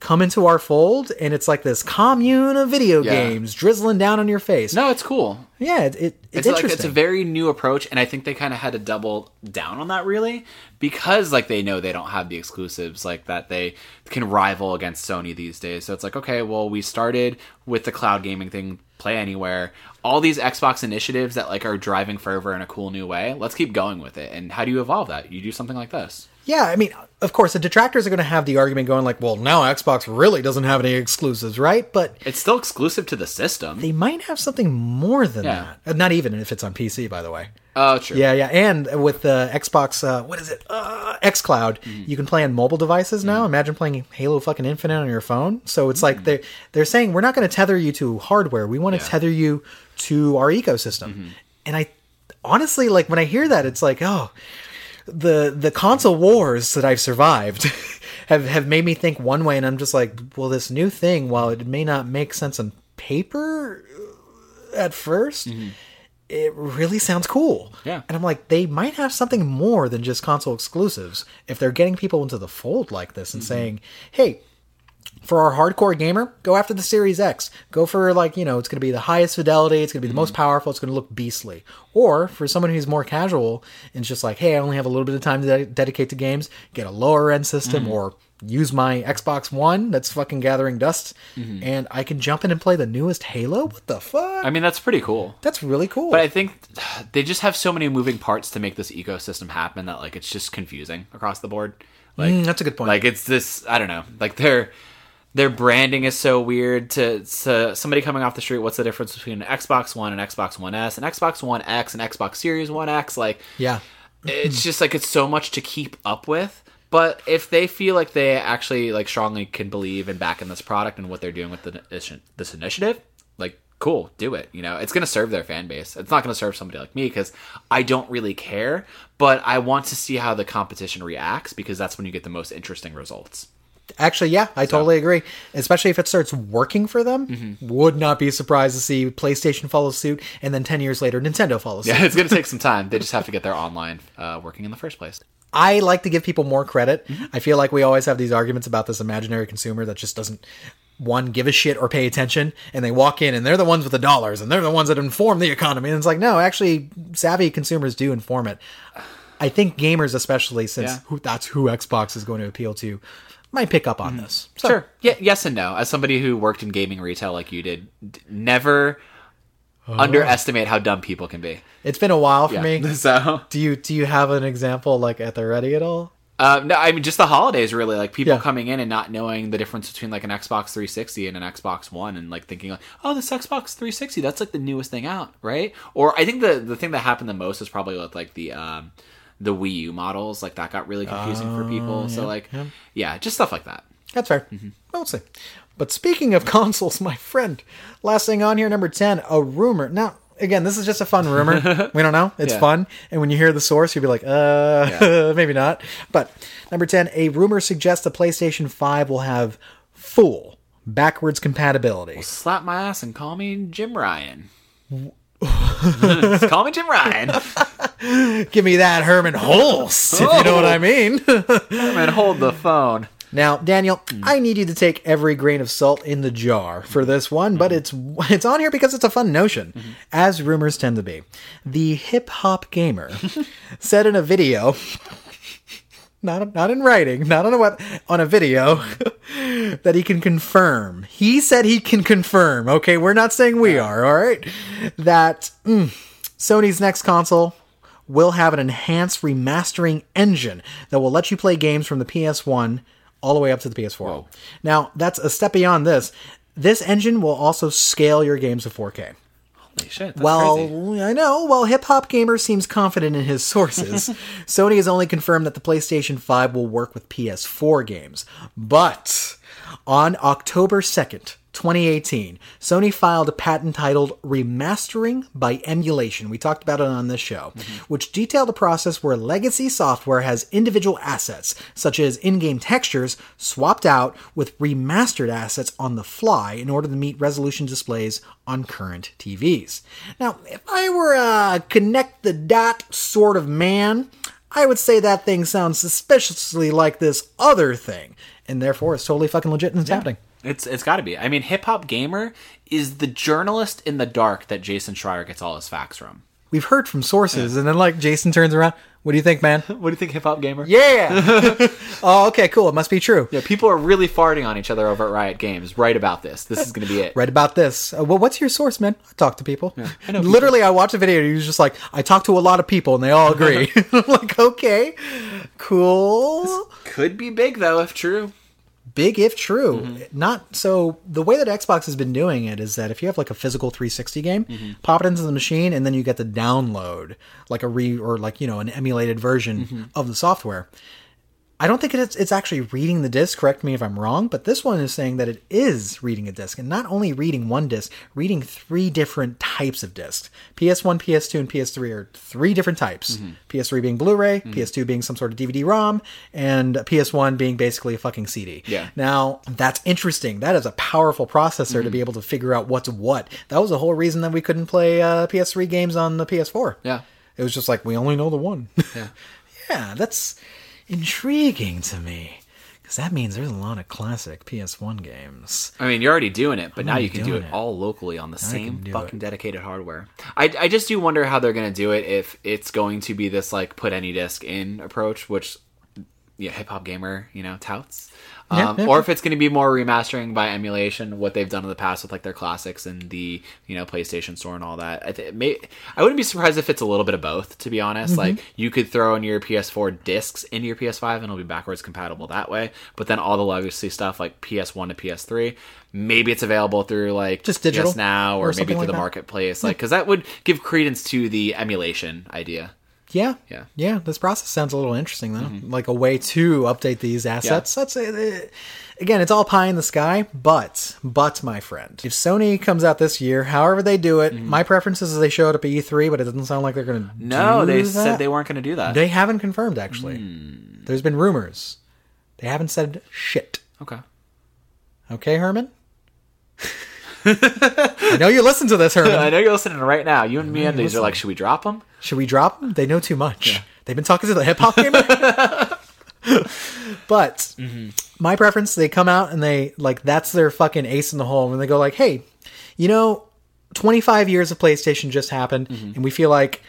come into our fold and it's like this commune of video Yeah. games drizzling down on your face. No, it's cool. Yeah, it, it, it's, It's like interesting. it's a very new approach, and I think they kind of had to double down on that really because like they know they don't have the exclusives like that they can rival against Sony these days. So it's like okay, well we started with the cloud gaming thing, play anywhere, all these Xbox initiatives that like are driving fervor in a cool new way. Let's keep going with it. And how do you evolve that? You do something like this. Yeah, I mean, of course, the detractors are going to have the argument going like, well, now Xbox really doesn't have any exclusives, right? But It's still exclusive to the system. they might have something more than Yeah. that. Uh, Not even if it's on PC, by the way. Oh, true. Yeah, yeah, and with the Xbox, uh, what is it? Uh, XCloud, Mm-hmm. you can play on mobile devices now. Imagine playing Halo fucking Infinite on your phone. So it's like they they're saying we're not going to tether you to hardware. We want to Mm-hmm. Yeah. Mm-hmm. tether you to our ecosystem. And I honestly like when I hear that, it's like oh, the the console wars that I've survived. Have, have made me think one way, and I'm just like, well, this new thing, while it may not make sense on paper uh, at 1st it really sounds cool. Mm-hmm. Yeah. And I'm like, they might have something more than just console exclusives if they're getting people into the fold like this Mm-hmm. and saying, hey, for our hardcore gamer, go after the Series X. Go for like, you know, it's going to be the highest fidelity, it's going to be the Mm-hmm. most powerful, it's going to look beastly. Or for someone who's more casual and just like, hey, I only have a little bit of time to de- dedicate to games, get a lower end system Mm-hmm. or use my Xbox One that's fucking gathering dust and I can jump in and play the newest Halo? What the fuck? Mm-hmm. I mean, that's pretty cool. that's really cool. But I think they just have so many moving parts to make this ecosystem happen that like it's just confusing across the board. Like Mm, that's a good point. Like it's this I don't know. Like their their branding is so weird to, to somebody coming off the street, what's the difference between an Xbox One and Xbox One S and Xbox One X and Xbox Series One X? Like yeah. it's just like it's so much to keep up with. But if they feel like they actually like strongly can believe and back in this product and what they're doing with the, this initiative, like cool, do it. You know, it's going to serve their fan base. It's not going to serve somebody like me because I don't really care, but I want to see how the competition reacts because that's when you get the most interesting results. Actually, yeah, I totally agree. Especially if it starts working for them. Mm-hmm. Would not be surprised to see PlayStation follow suit, and then ten years later, Nintendo follows suit. Yeah, it's going to take some time. They just have to get their online uh, working in the first place. I like to give people more credit. Mm-hmm. I feel like we always have these arguments about this imaginary consumer that just doesn't one give a shit or pay attention, and they walk in and they're the ones with the dollars and they're the ones that inform the economy. And it's like, no, actually, savvy consumers do inform it. I think gamers, especially since Yeah. who, that's who Xbox is going to appeal to, might pick up on this. So, Mm-hmm. Sure. Yeah. Yes and no. As somebody who worked in gaming retail like you did, d- never underestimate how dumb people can be. It's been a while for Yeah. me. So, Do you do you have an example like at the ready at all? uh, no, I mean just the holidays really like people Yeah. coming in and not knowing the difference between like an Xbox 360 and an Xbox One and like thinking like, oh, this Xbox 360 that's like the newest thing out, right? Or I think the the thing that happened the most is probably with like the um the Wii U models, like that got really confusing for people. so like, yeah. just stuff like that. That's fair. We'll see. But speaking of consoles, my friend, last thing on here, number 10, a rumor. Now, again, this is just a fun rumor. we don't know. It's Yeah. fun. And when you hear the source, you'll be like, uh, maybe not. But number 10, a rumor suggests the PlayStation 5 will have full backwards compatibility. Slap my ass and call me Jim Ryan. Call me Jim Ryan. Give me that Hermen Hulst, if you know what I oh. mean. and hold the phone. Now, Daniel, hmm. I need you to take every grain of salt in the jar for this one, but hmm. it's it's on here because it's a fun notion, hmm. as rumors tend to be. The hip hop gamer said in a video, not not in writing, not on a web, on a video, that he can confirm. He said he can confirm. Okay, we're not saying we are. All right, that mm, Sony's next console will have an enhanced remastering engine that will let you play games from the PS1 all the way up to the PS4. Now, that's a step beyond this. This engine will also scale your games to 4K. Holy shit. Well, crazy. I know. While Hip Hop Gamer seems confident in his sources, Sony has only confirmed that the PlayStation 5 will work with PS4 games. But on October 2nd, 2018, Sony filed a patent titled Remastering by Emulation. We talked about it on this show, which detailed a process where legacy software has individual assets, such as in game textures, swapped out with remastered assets on the fly in order to meet resolution displays on current TVs. Now, if I were a connect the dot sort of man, I would say that thing sounds suspiciously like this other thing, and therefore it's totally fucking legit and it's happening. It's it's got to be. I mean, Hip Hop Gamer is the journalist in the dark that Jason Schreier gets all his facts from. We've heard from sources, and then like Jason turns around. What do you think, man? What do you think, Hip Hop Gamer? Yeah. oh, okay, cool. It must be true. Yeah, people are really farting on each other over at Riot Games. Right about this. This is going to be it. Read about this. Uh, well, what's your source, man? I talk to people. I know Literally, I watched a video. and he was just like, "I talk to a lot of people, and they all agree." I'm like, okay, cool. Could be big though, if true. Big if true. Mm-hmm. Not so. The way that Xbox has been doing it is that if you have like a physical 360 game, Mm-hmm. pop it into the machine, and then you get the download, like a re or like you know an emulated version Mm-hmm. of the software. I don't think it's it's actually reading the disc. Correct me if I'm wrong, but this one is saying that it is reading a disc, and not only reading one disc, reading three different types of discs. PS1, PS2, and PS3 are three different types. Mm-hmm. PS3 being Blu-ray, PS2 being some sort of DVD-ROM, and PS1 being basically a fucking CD. Yeah. Now that's interesting. That is a powerful processor Mm-hmm. to be able to figure out what's what. That was the whole reason that we couldn't play uh, PS3 games on the PS4. Yeah. It was just like we only know the one. Yeah. yeah, that's intriguing to me because that means there's a lot of classic PS1 games. I mean, you're already doing it, but now you can do it, it. all locally on the same fucking it. dedicated hardware. I, I just do wonder how they're going to do it if it's going to be this like put any disc in approach, which yeah, hip hop gamer you know touts, um, yeah, or if it's going to be more remastering by emulation, what they've done in the past with like their classics and the you know PlayStation Store and all that. I, th- may, I wouldn't be surprised if it's a little bit of both. To be honest, Mm-hmm. like you could throw in your PS4 discs into your PS5 and it'll be backwards compatible that way. But then all the legacy stuff like PS1 to PS3, maybe it's available through like Just digital PS Now or, or maybe through like the that. marketplace, like because that would give credence to the emulation idea. Yeah, Yeah. yeah. This process sounds a little interesting though, like a way to update these assets. That's uh, again, it's all pie in the sky. But, but my friend, if Sony comes out this year, however they do it, my preference is they show it up at E3, but it doesn't sound like they're going to. No, they that. said they weren't going to do that. They haven't confirmed actually. Hmm. There's been rumors. They haven't said shit. okay. Okay, Hermen. I know you listen to this, Hermen. I know you're listening right now. You and me and these are like, should we drop them? Should we drop them? They know too much. They've been talking to the hip hop gamer. but mm-hmm. my preference, they come out and they like that's their fucking ace in the hole, and they go like, "Hey, you know, 25 years of PlayStation just happened, mm-hmm. and we feel like."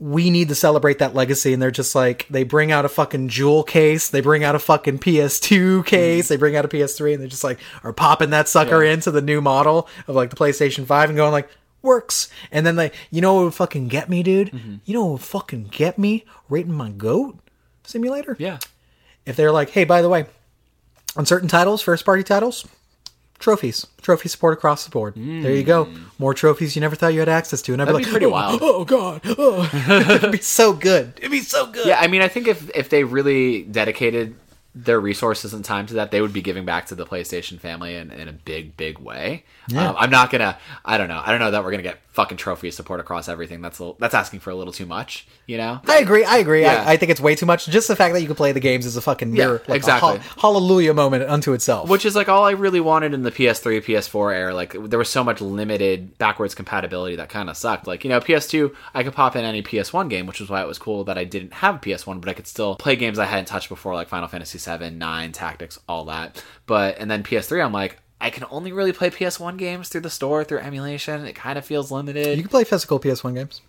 We need to celebrate that legacy, and they're just like they bring out a fucking jewel case, they bring out a fucking PS2 mm-hmm. case, they bring out a PS3, and they're just like are popping that sucker Yeah. into the new model of like the PlayStation 5 and going like, works. And then like, you know what would fucking get me, dude? Mm-hmm. You know what would fucking get me? Rating my goat simulator. Yeah. If they're like, hey, by the way, on certain titles, first party titles, trophies, trophy support across the board. There you go. Mm. More trophies you never thought you had access to. And I'd be That'd like, be pretty oh, wild. Oh god, oh. it'd be so good. It'd be so good. Yeah, I mean, I think if if they really dedicated their resources and time to that, they would be giving back to the PlayStation family in, in a big, big way. Yeah. Um, I'm not gonna. I don't know. I don't know that we're gonna get fucking trophy support across everything. That's a, that's asking for a little too much. You know. I agree. I agree. Yeah. I, I think it's way too much. Just the fact that you can play the games is a fucking mirror, like exactly. hallelujah moment unto itself. Which is like all I really wanted in the PS3, PS4 era. Like there was so much limited backwards compatibility that kind of sucked. Like you know, PS2, I could pop in any PS1 game, which was why it was cool that I didn't have a PS1, but I could still play games I hadn't touched before, like Final Fantasy VII, Nine, Tactics, all that. But and then PS3, I'm like. I can only really play PS1 games through the store through emulation. It kind of feels limited. you can play physical PS1 games.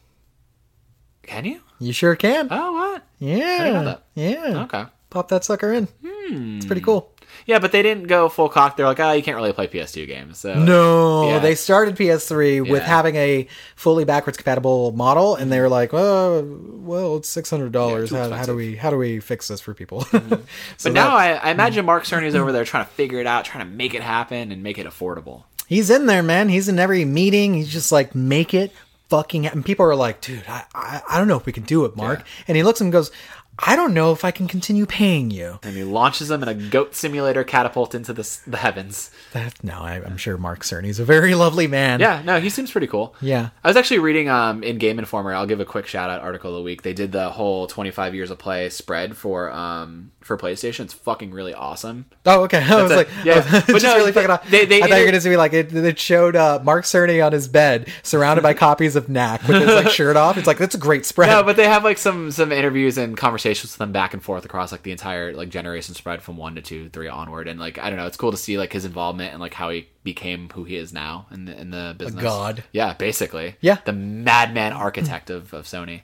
can you? You sure can. Oh, what? yeah. Yeah. Okay. Pop that sucker in. It's pretty hmm. cool. Yeah, but they didn't go full cock. They're like, oh, you can't really play PS2 games. So No, Yeah. they started PS3 with Yeah. having a fully backwards compatible model, and they were like, "Oh, well, it's six hundred dollars. How, do we how do we fix this for people?" Mm-hmm. so But now I, I imagine mm-hmm. Mark Cerny's over there trying to figure it out, trying to make it happen and make it affordable. he's in there, man. He's in every meeting. He's just like, "Make it fucking." And people are like, "Dude, I, I I don't know if we can do it, Mark." Yeah. And he looks and goes, "I don't know if I can continue paying you." And he launches them in a goat simulator catapult into the, the heavens. That, no, I, I'm sure Mark Cerny's a very lovely man. Yeah, no, he seems pretty cool. Yeah. I was actually reading um, in Game Informer. I'll give a quick shout out article of the week. They did the whole 25 years of play spread for um, for PlayStation. It's fucking really awesome. Oh, okay. I was a- like, yeah. But no, really fucking. off. they- they- I thought you were going to be like it, it showed uh, Mark Cerny on his bed, surrounded by copies of Knack with his like shirt off. It's like that's a great spread. No, but they have like some some interviews and conversations with them back and forth across like the entire like generation spread from one to two, three onward, and like I don't know, it's cool to see like his involvement and like how he became who he is now in the in the business. god. Yeah, basically. Yeah. the madman architect of, of Sony.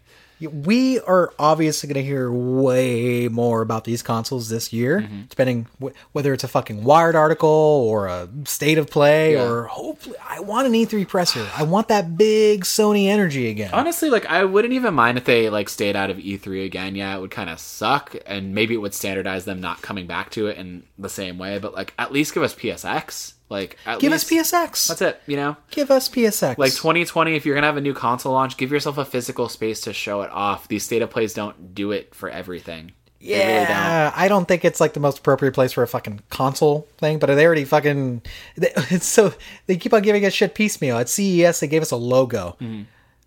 We are obviously going to hear way more about these consoles this year, Mm-hmm. depending wh- whether it's a fucking Wired article or a state of play, Yeah. or hopefully, I want an E3 presser. I want that big Sony energy again. Honestly, like I wouldn't even mind if they like stayed out of E3 again. Yeah, it would kind of suck, and maybe it would standardize them not coming back to it in the same way. But like, at least give us PSX. Like, at Give least, us PSX. That's it. You know. Give us PSX. like 2020 if you're gonna have a new console launch give yourself a physical space to show it off these state of plays don't do it for everything They really don't. Yeah, I don't think it's like the most appropriate place for a fucking console thing, but they already fucking. they- It's so they keep on giving us shit piecemeal. At CES, they gave us a logo, Mm-hmm.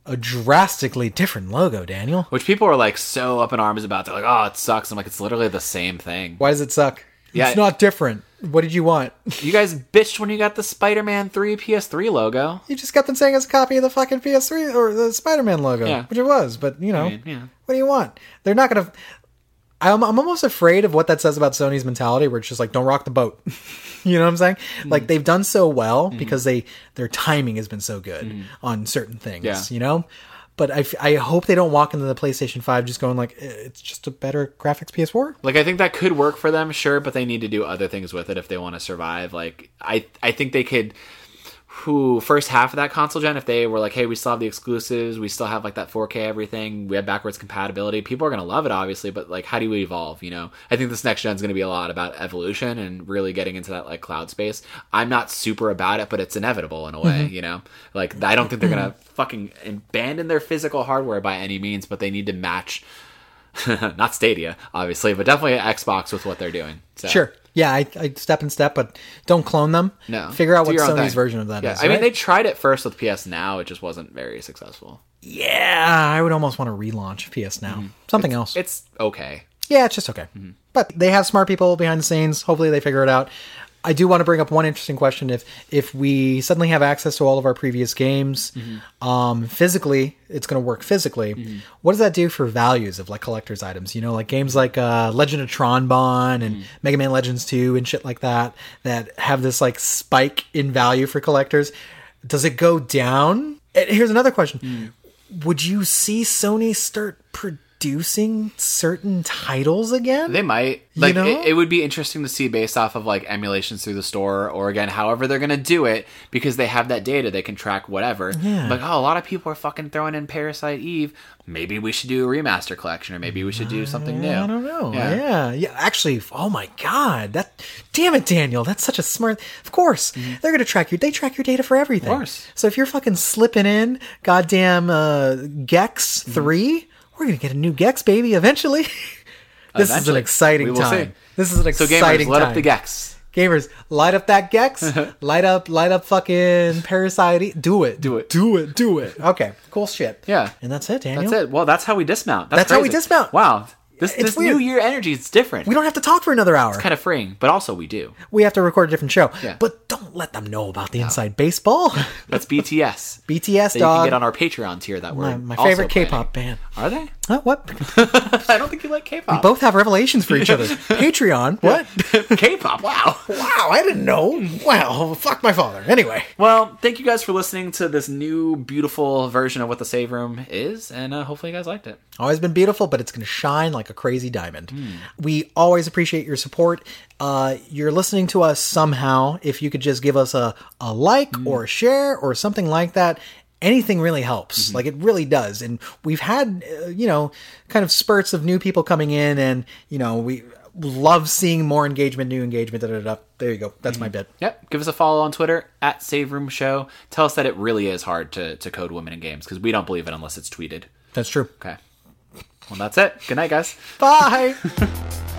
a drastically different logo. Daniel, which people are like so up in arms about they're like oh it sucks i'm like it's literally the same thing why does it suck? Yeah. it's not different. What did you want? you guys bitched when you got the spider-man 3 ps3 logo You just kept on saying it's a copy of the fucking PS3 or the Spider-Man logo, Yeah. which it was. But you know, mean, yeah. what do you want? They're not gonna. I'm, I'm almost afraid of what that says about Sony's mentality, where it's just like, don't rock the boat. you know what I'm saying? Mm-hmm. Like they've done so well because they their timing has been so good on certain things. Yeah. You know. But I, I hope they don't walk into the PlayStation 5 just going like "Eh, it's just a better graphics PS4. like i think that could work for them sure but they need to do other things with it if they want to survive like i i think they could who first half of that console gen if they were like hey we still have the exclusives we still have like that 4k everything we have backwards compatibility people are going to love it obviously but like how do we evolve you know? I think this next gen is going to be a lot about evolution and really getting into that like cloud space. I'm not super about it but it's inevitable in a way mm-hmm. you know? Like i don't think they're going to mm-hmm. fucking abandon their physical hardware by any means but they need to match not stadia obviously but definitely xbox with what they're doing so. Sure. Yeah, I, I step in step, but don't clone them. No. Figure out Do what Sony's thing. version of that is. yeah. I mean, they tried it first with PS Now. It just wasn't very successful. Yeah, I would almost want to relaunch PS Now. Something else. Mm-hmm. It's Mm-hmm. okay. yeah, it's just okay. But they have smart people behind the scenes. Hopefully, they figure it out. I do want to bring up one interesting question: if if we suddenly have access to all of our previous games, Mm-hmm. um, physically, it's going to work physically. What does that do for values of like collector's items? You know, like games like uh, Legend of Tron Bonne and Mm-hmm. Mega Man Legends Two and shit like that that have this like spike in value for collectors. Does it go down? And here's another question: Mm. Would you see Sony start producing certain titles again? They might. Like, know? it, it would be interesting to see based off of like emulations through the store, or again, however they're gonna do it, because they have that data, they can track whatever. Yeah. Like, oh, a lot of people are fucking throwing in Parasite Eve. Maybe we should do a remaster collection, or maybe we should do something new. I don't know. Yeah. Yeah. yeah, Actually, oh my god, that damn it, Daniel, that's such a smart. Of course, they're gonna track you. They track your data for everything. Mm-hmm. Of course. So if you're fucking slipping in goddamn uh, Gex Mm-hmm. 3 we're gonna get a new Gex baby eventually. This is an exciting We will time. see. This is an exciting So gamers, time. up the Gex. Gamers, light up that Gex. light up, light up fucking Parasite. Do it. Do it. Do it. Do it. Okay. Cool shit. Yeah. And that's it, Daniel. That's it. Well, that's how we dismount. That's, That's how we dismount. Wow. This, It's this weird. New Year energy is different. We don't have to talk for another hour. It's kind of freeing, but also we do. we have to record a different show. Yeah. But don't let them know about the inside baseball. That's BTS. BTS, that you can get on our Patreon tier that we're my my favorite planning. K-pop band. Are they? Huh, what? I don't think you like K-pop. We both have revelations for each other. Patreon. What? K-pop. Wow. wow, I didn't know. Wow, fuck my father. Anyway. Well, thank you guys for listening to this new beautiful version of what the save room is, and uh, hopefully you guys liked it. Always been beautiful, but it's going to shine like a crazy diamond. We always appreciate your support. Uh, you're listening to us somehow. If you could just give us a, a like or a share or something like that, anything really helps. Like it really does. And we've had, uh, you know, kind of spurts of new people coming in, and, you know, we love seeing more engagement, new engagement. Da, da, da. There you go. That's my bit. Yep. Give us a follow on Twitter at Save Room Show. Tell us that it really is hard to, to code women in games because we don't believe it unless it's tweeted. That's true. Okay. Well, that's it. Good night, guys. Bye.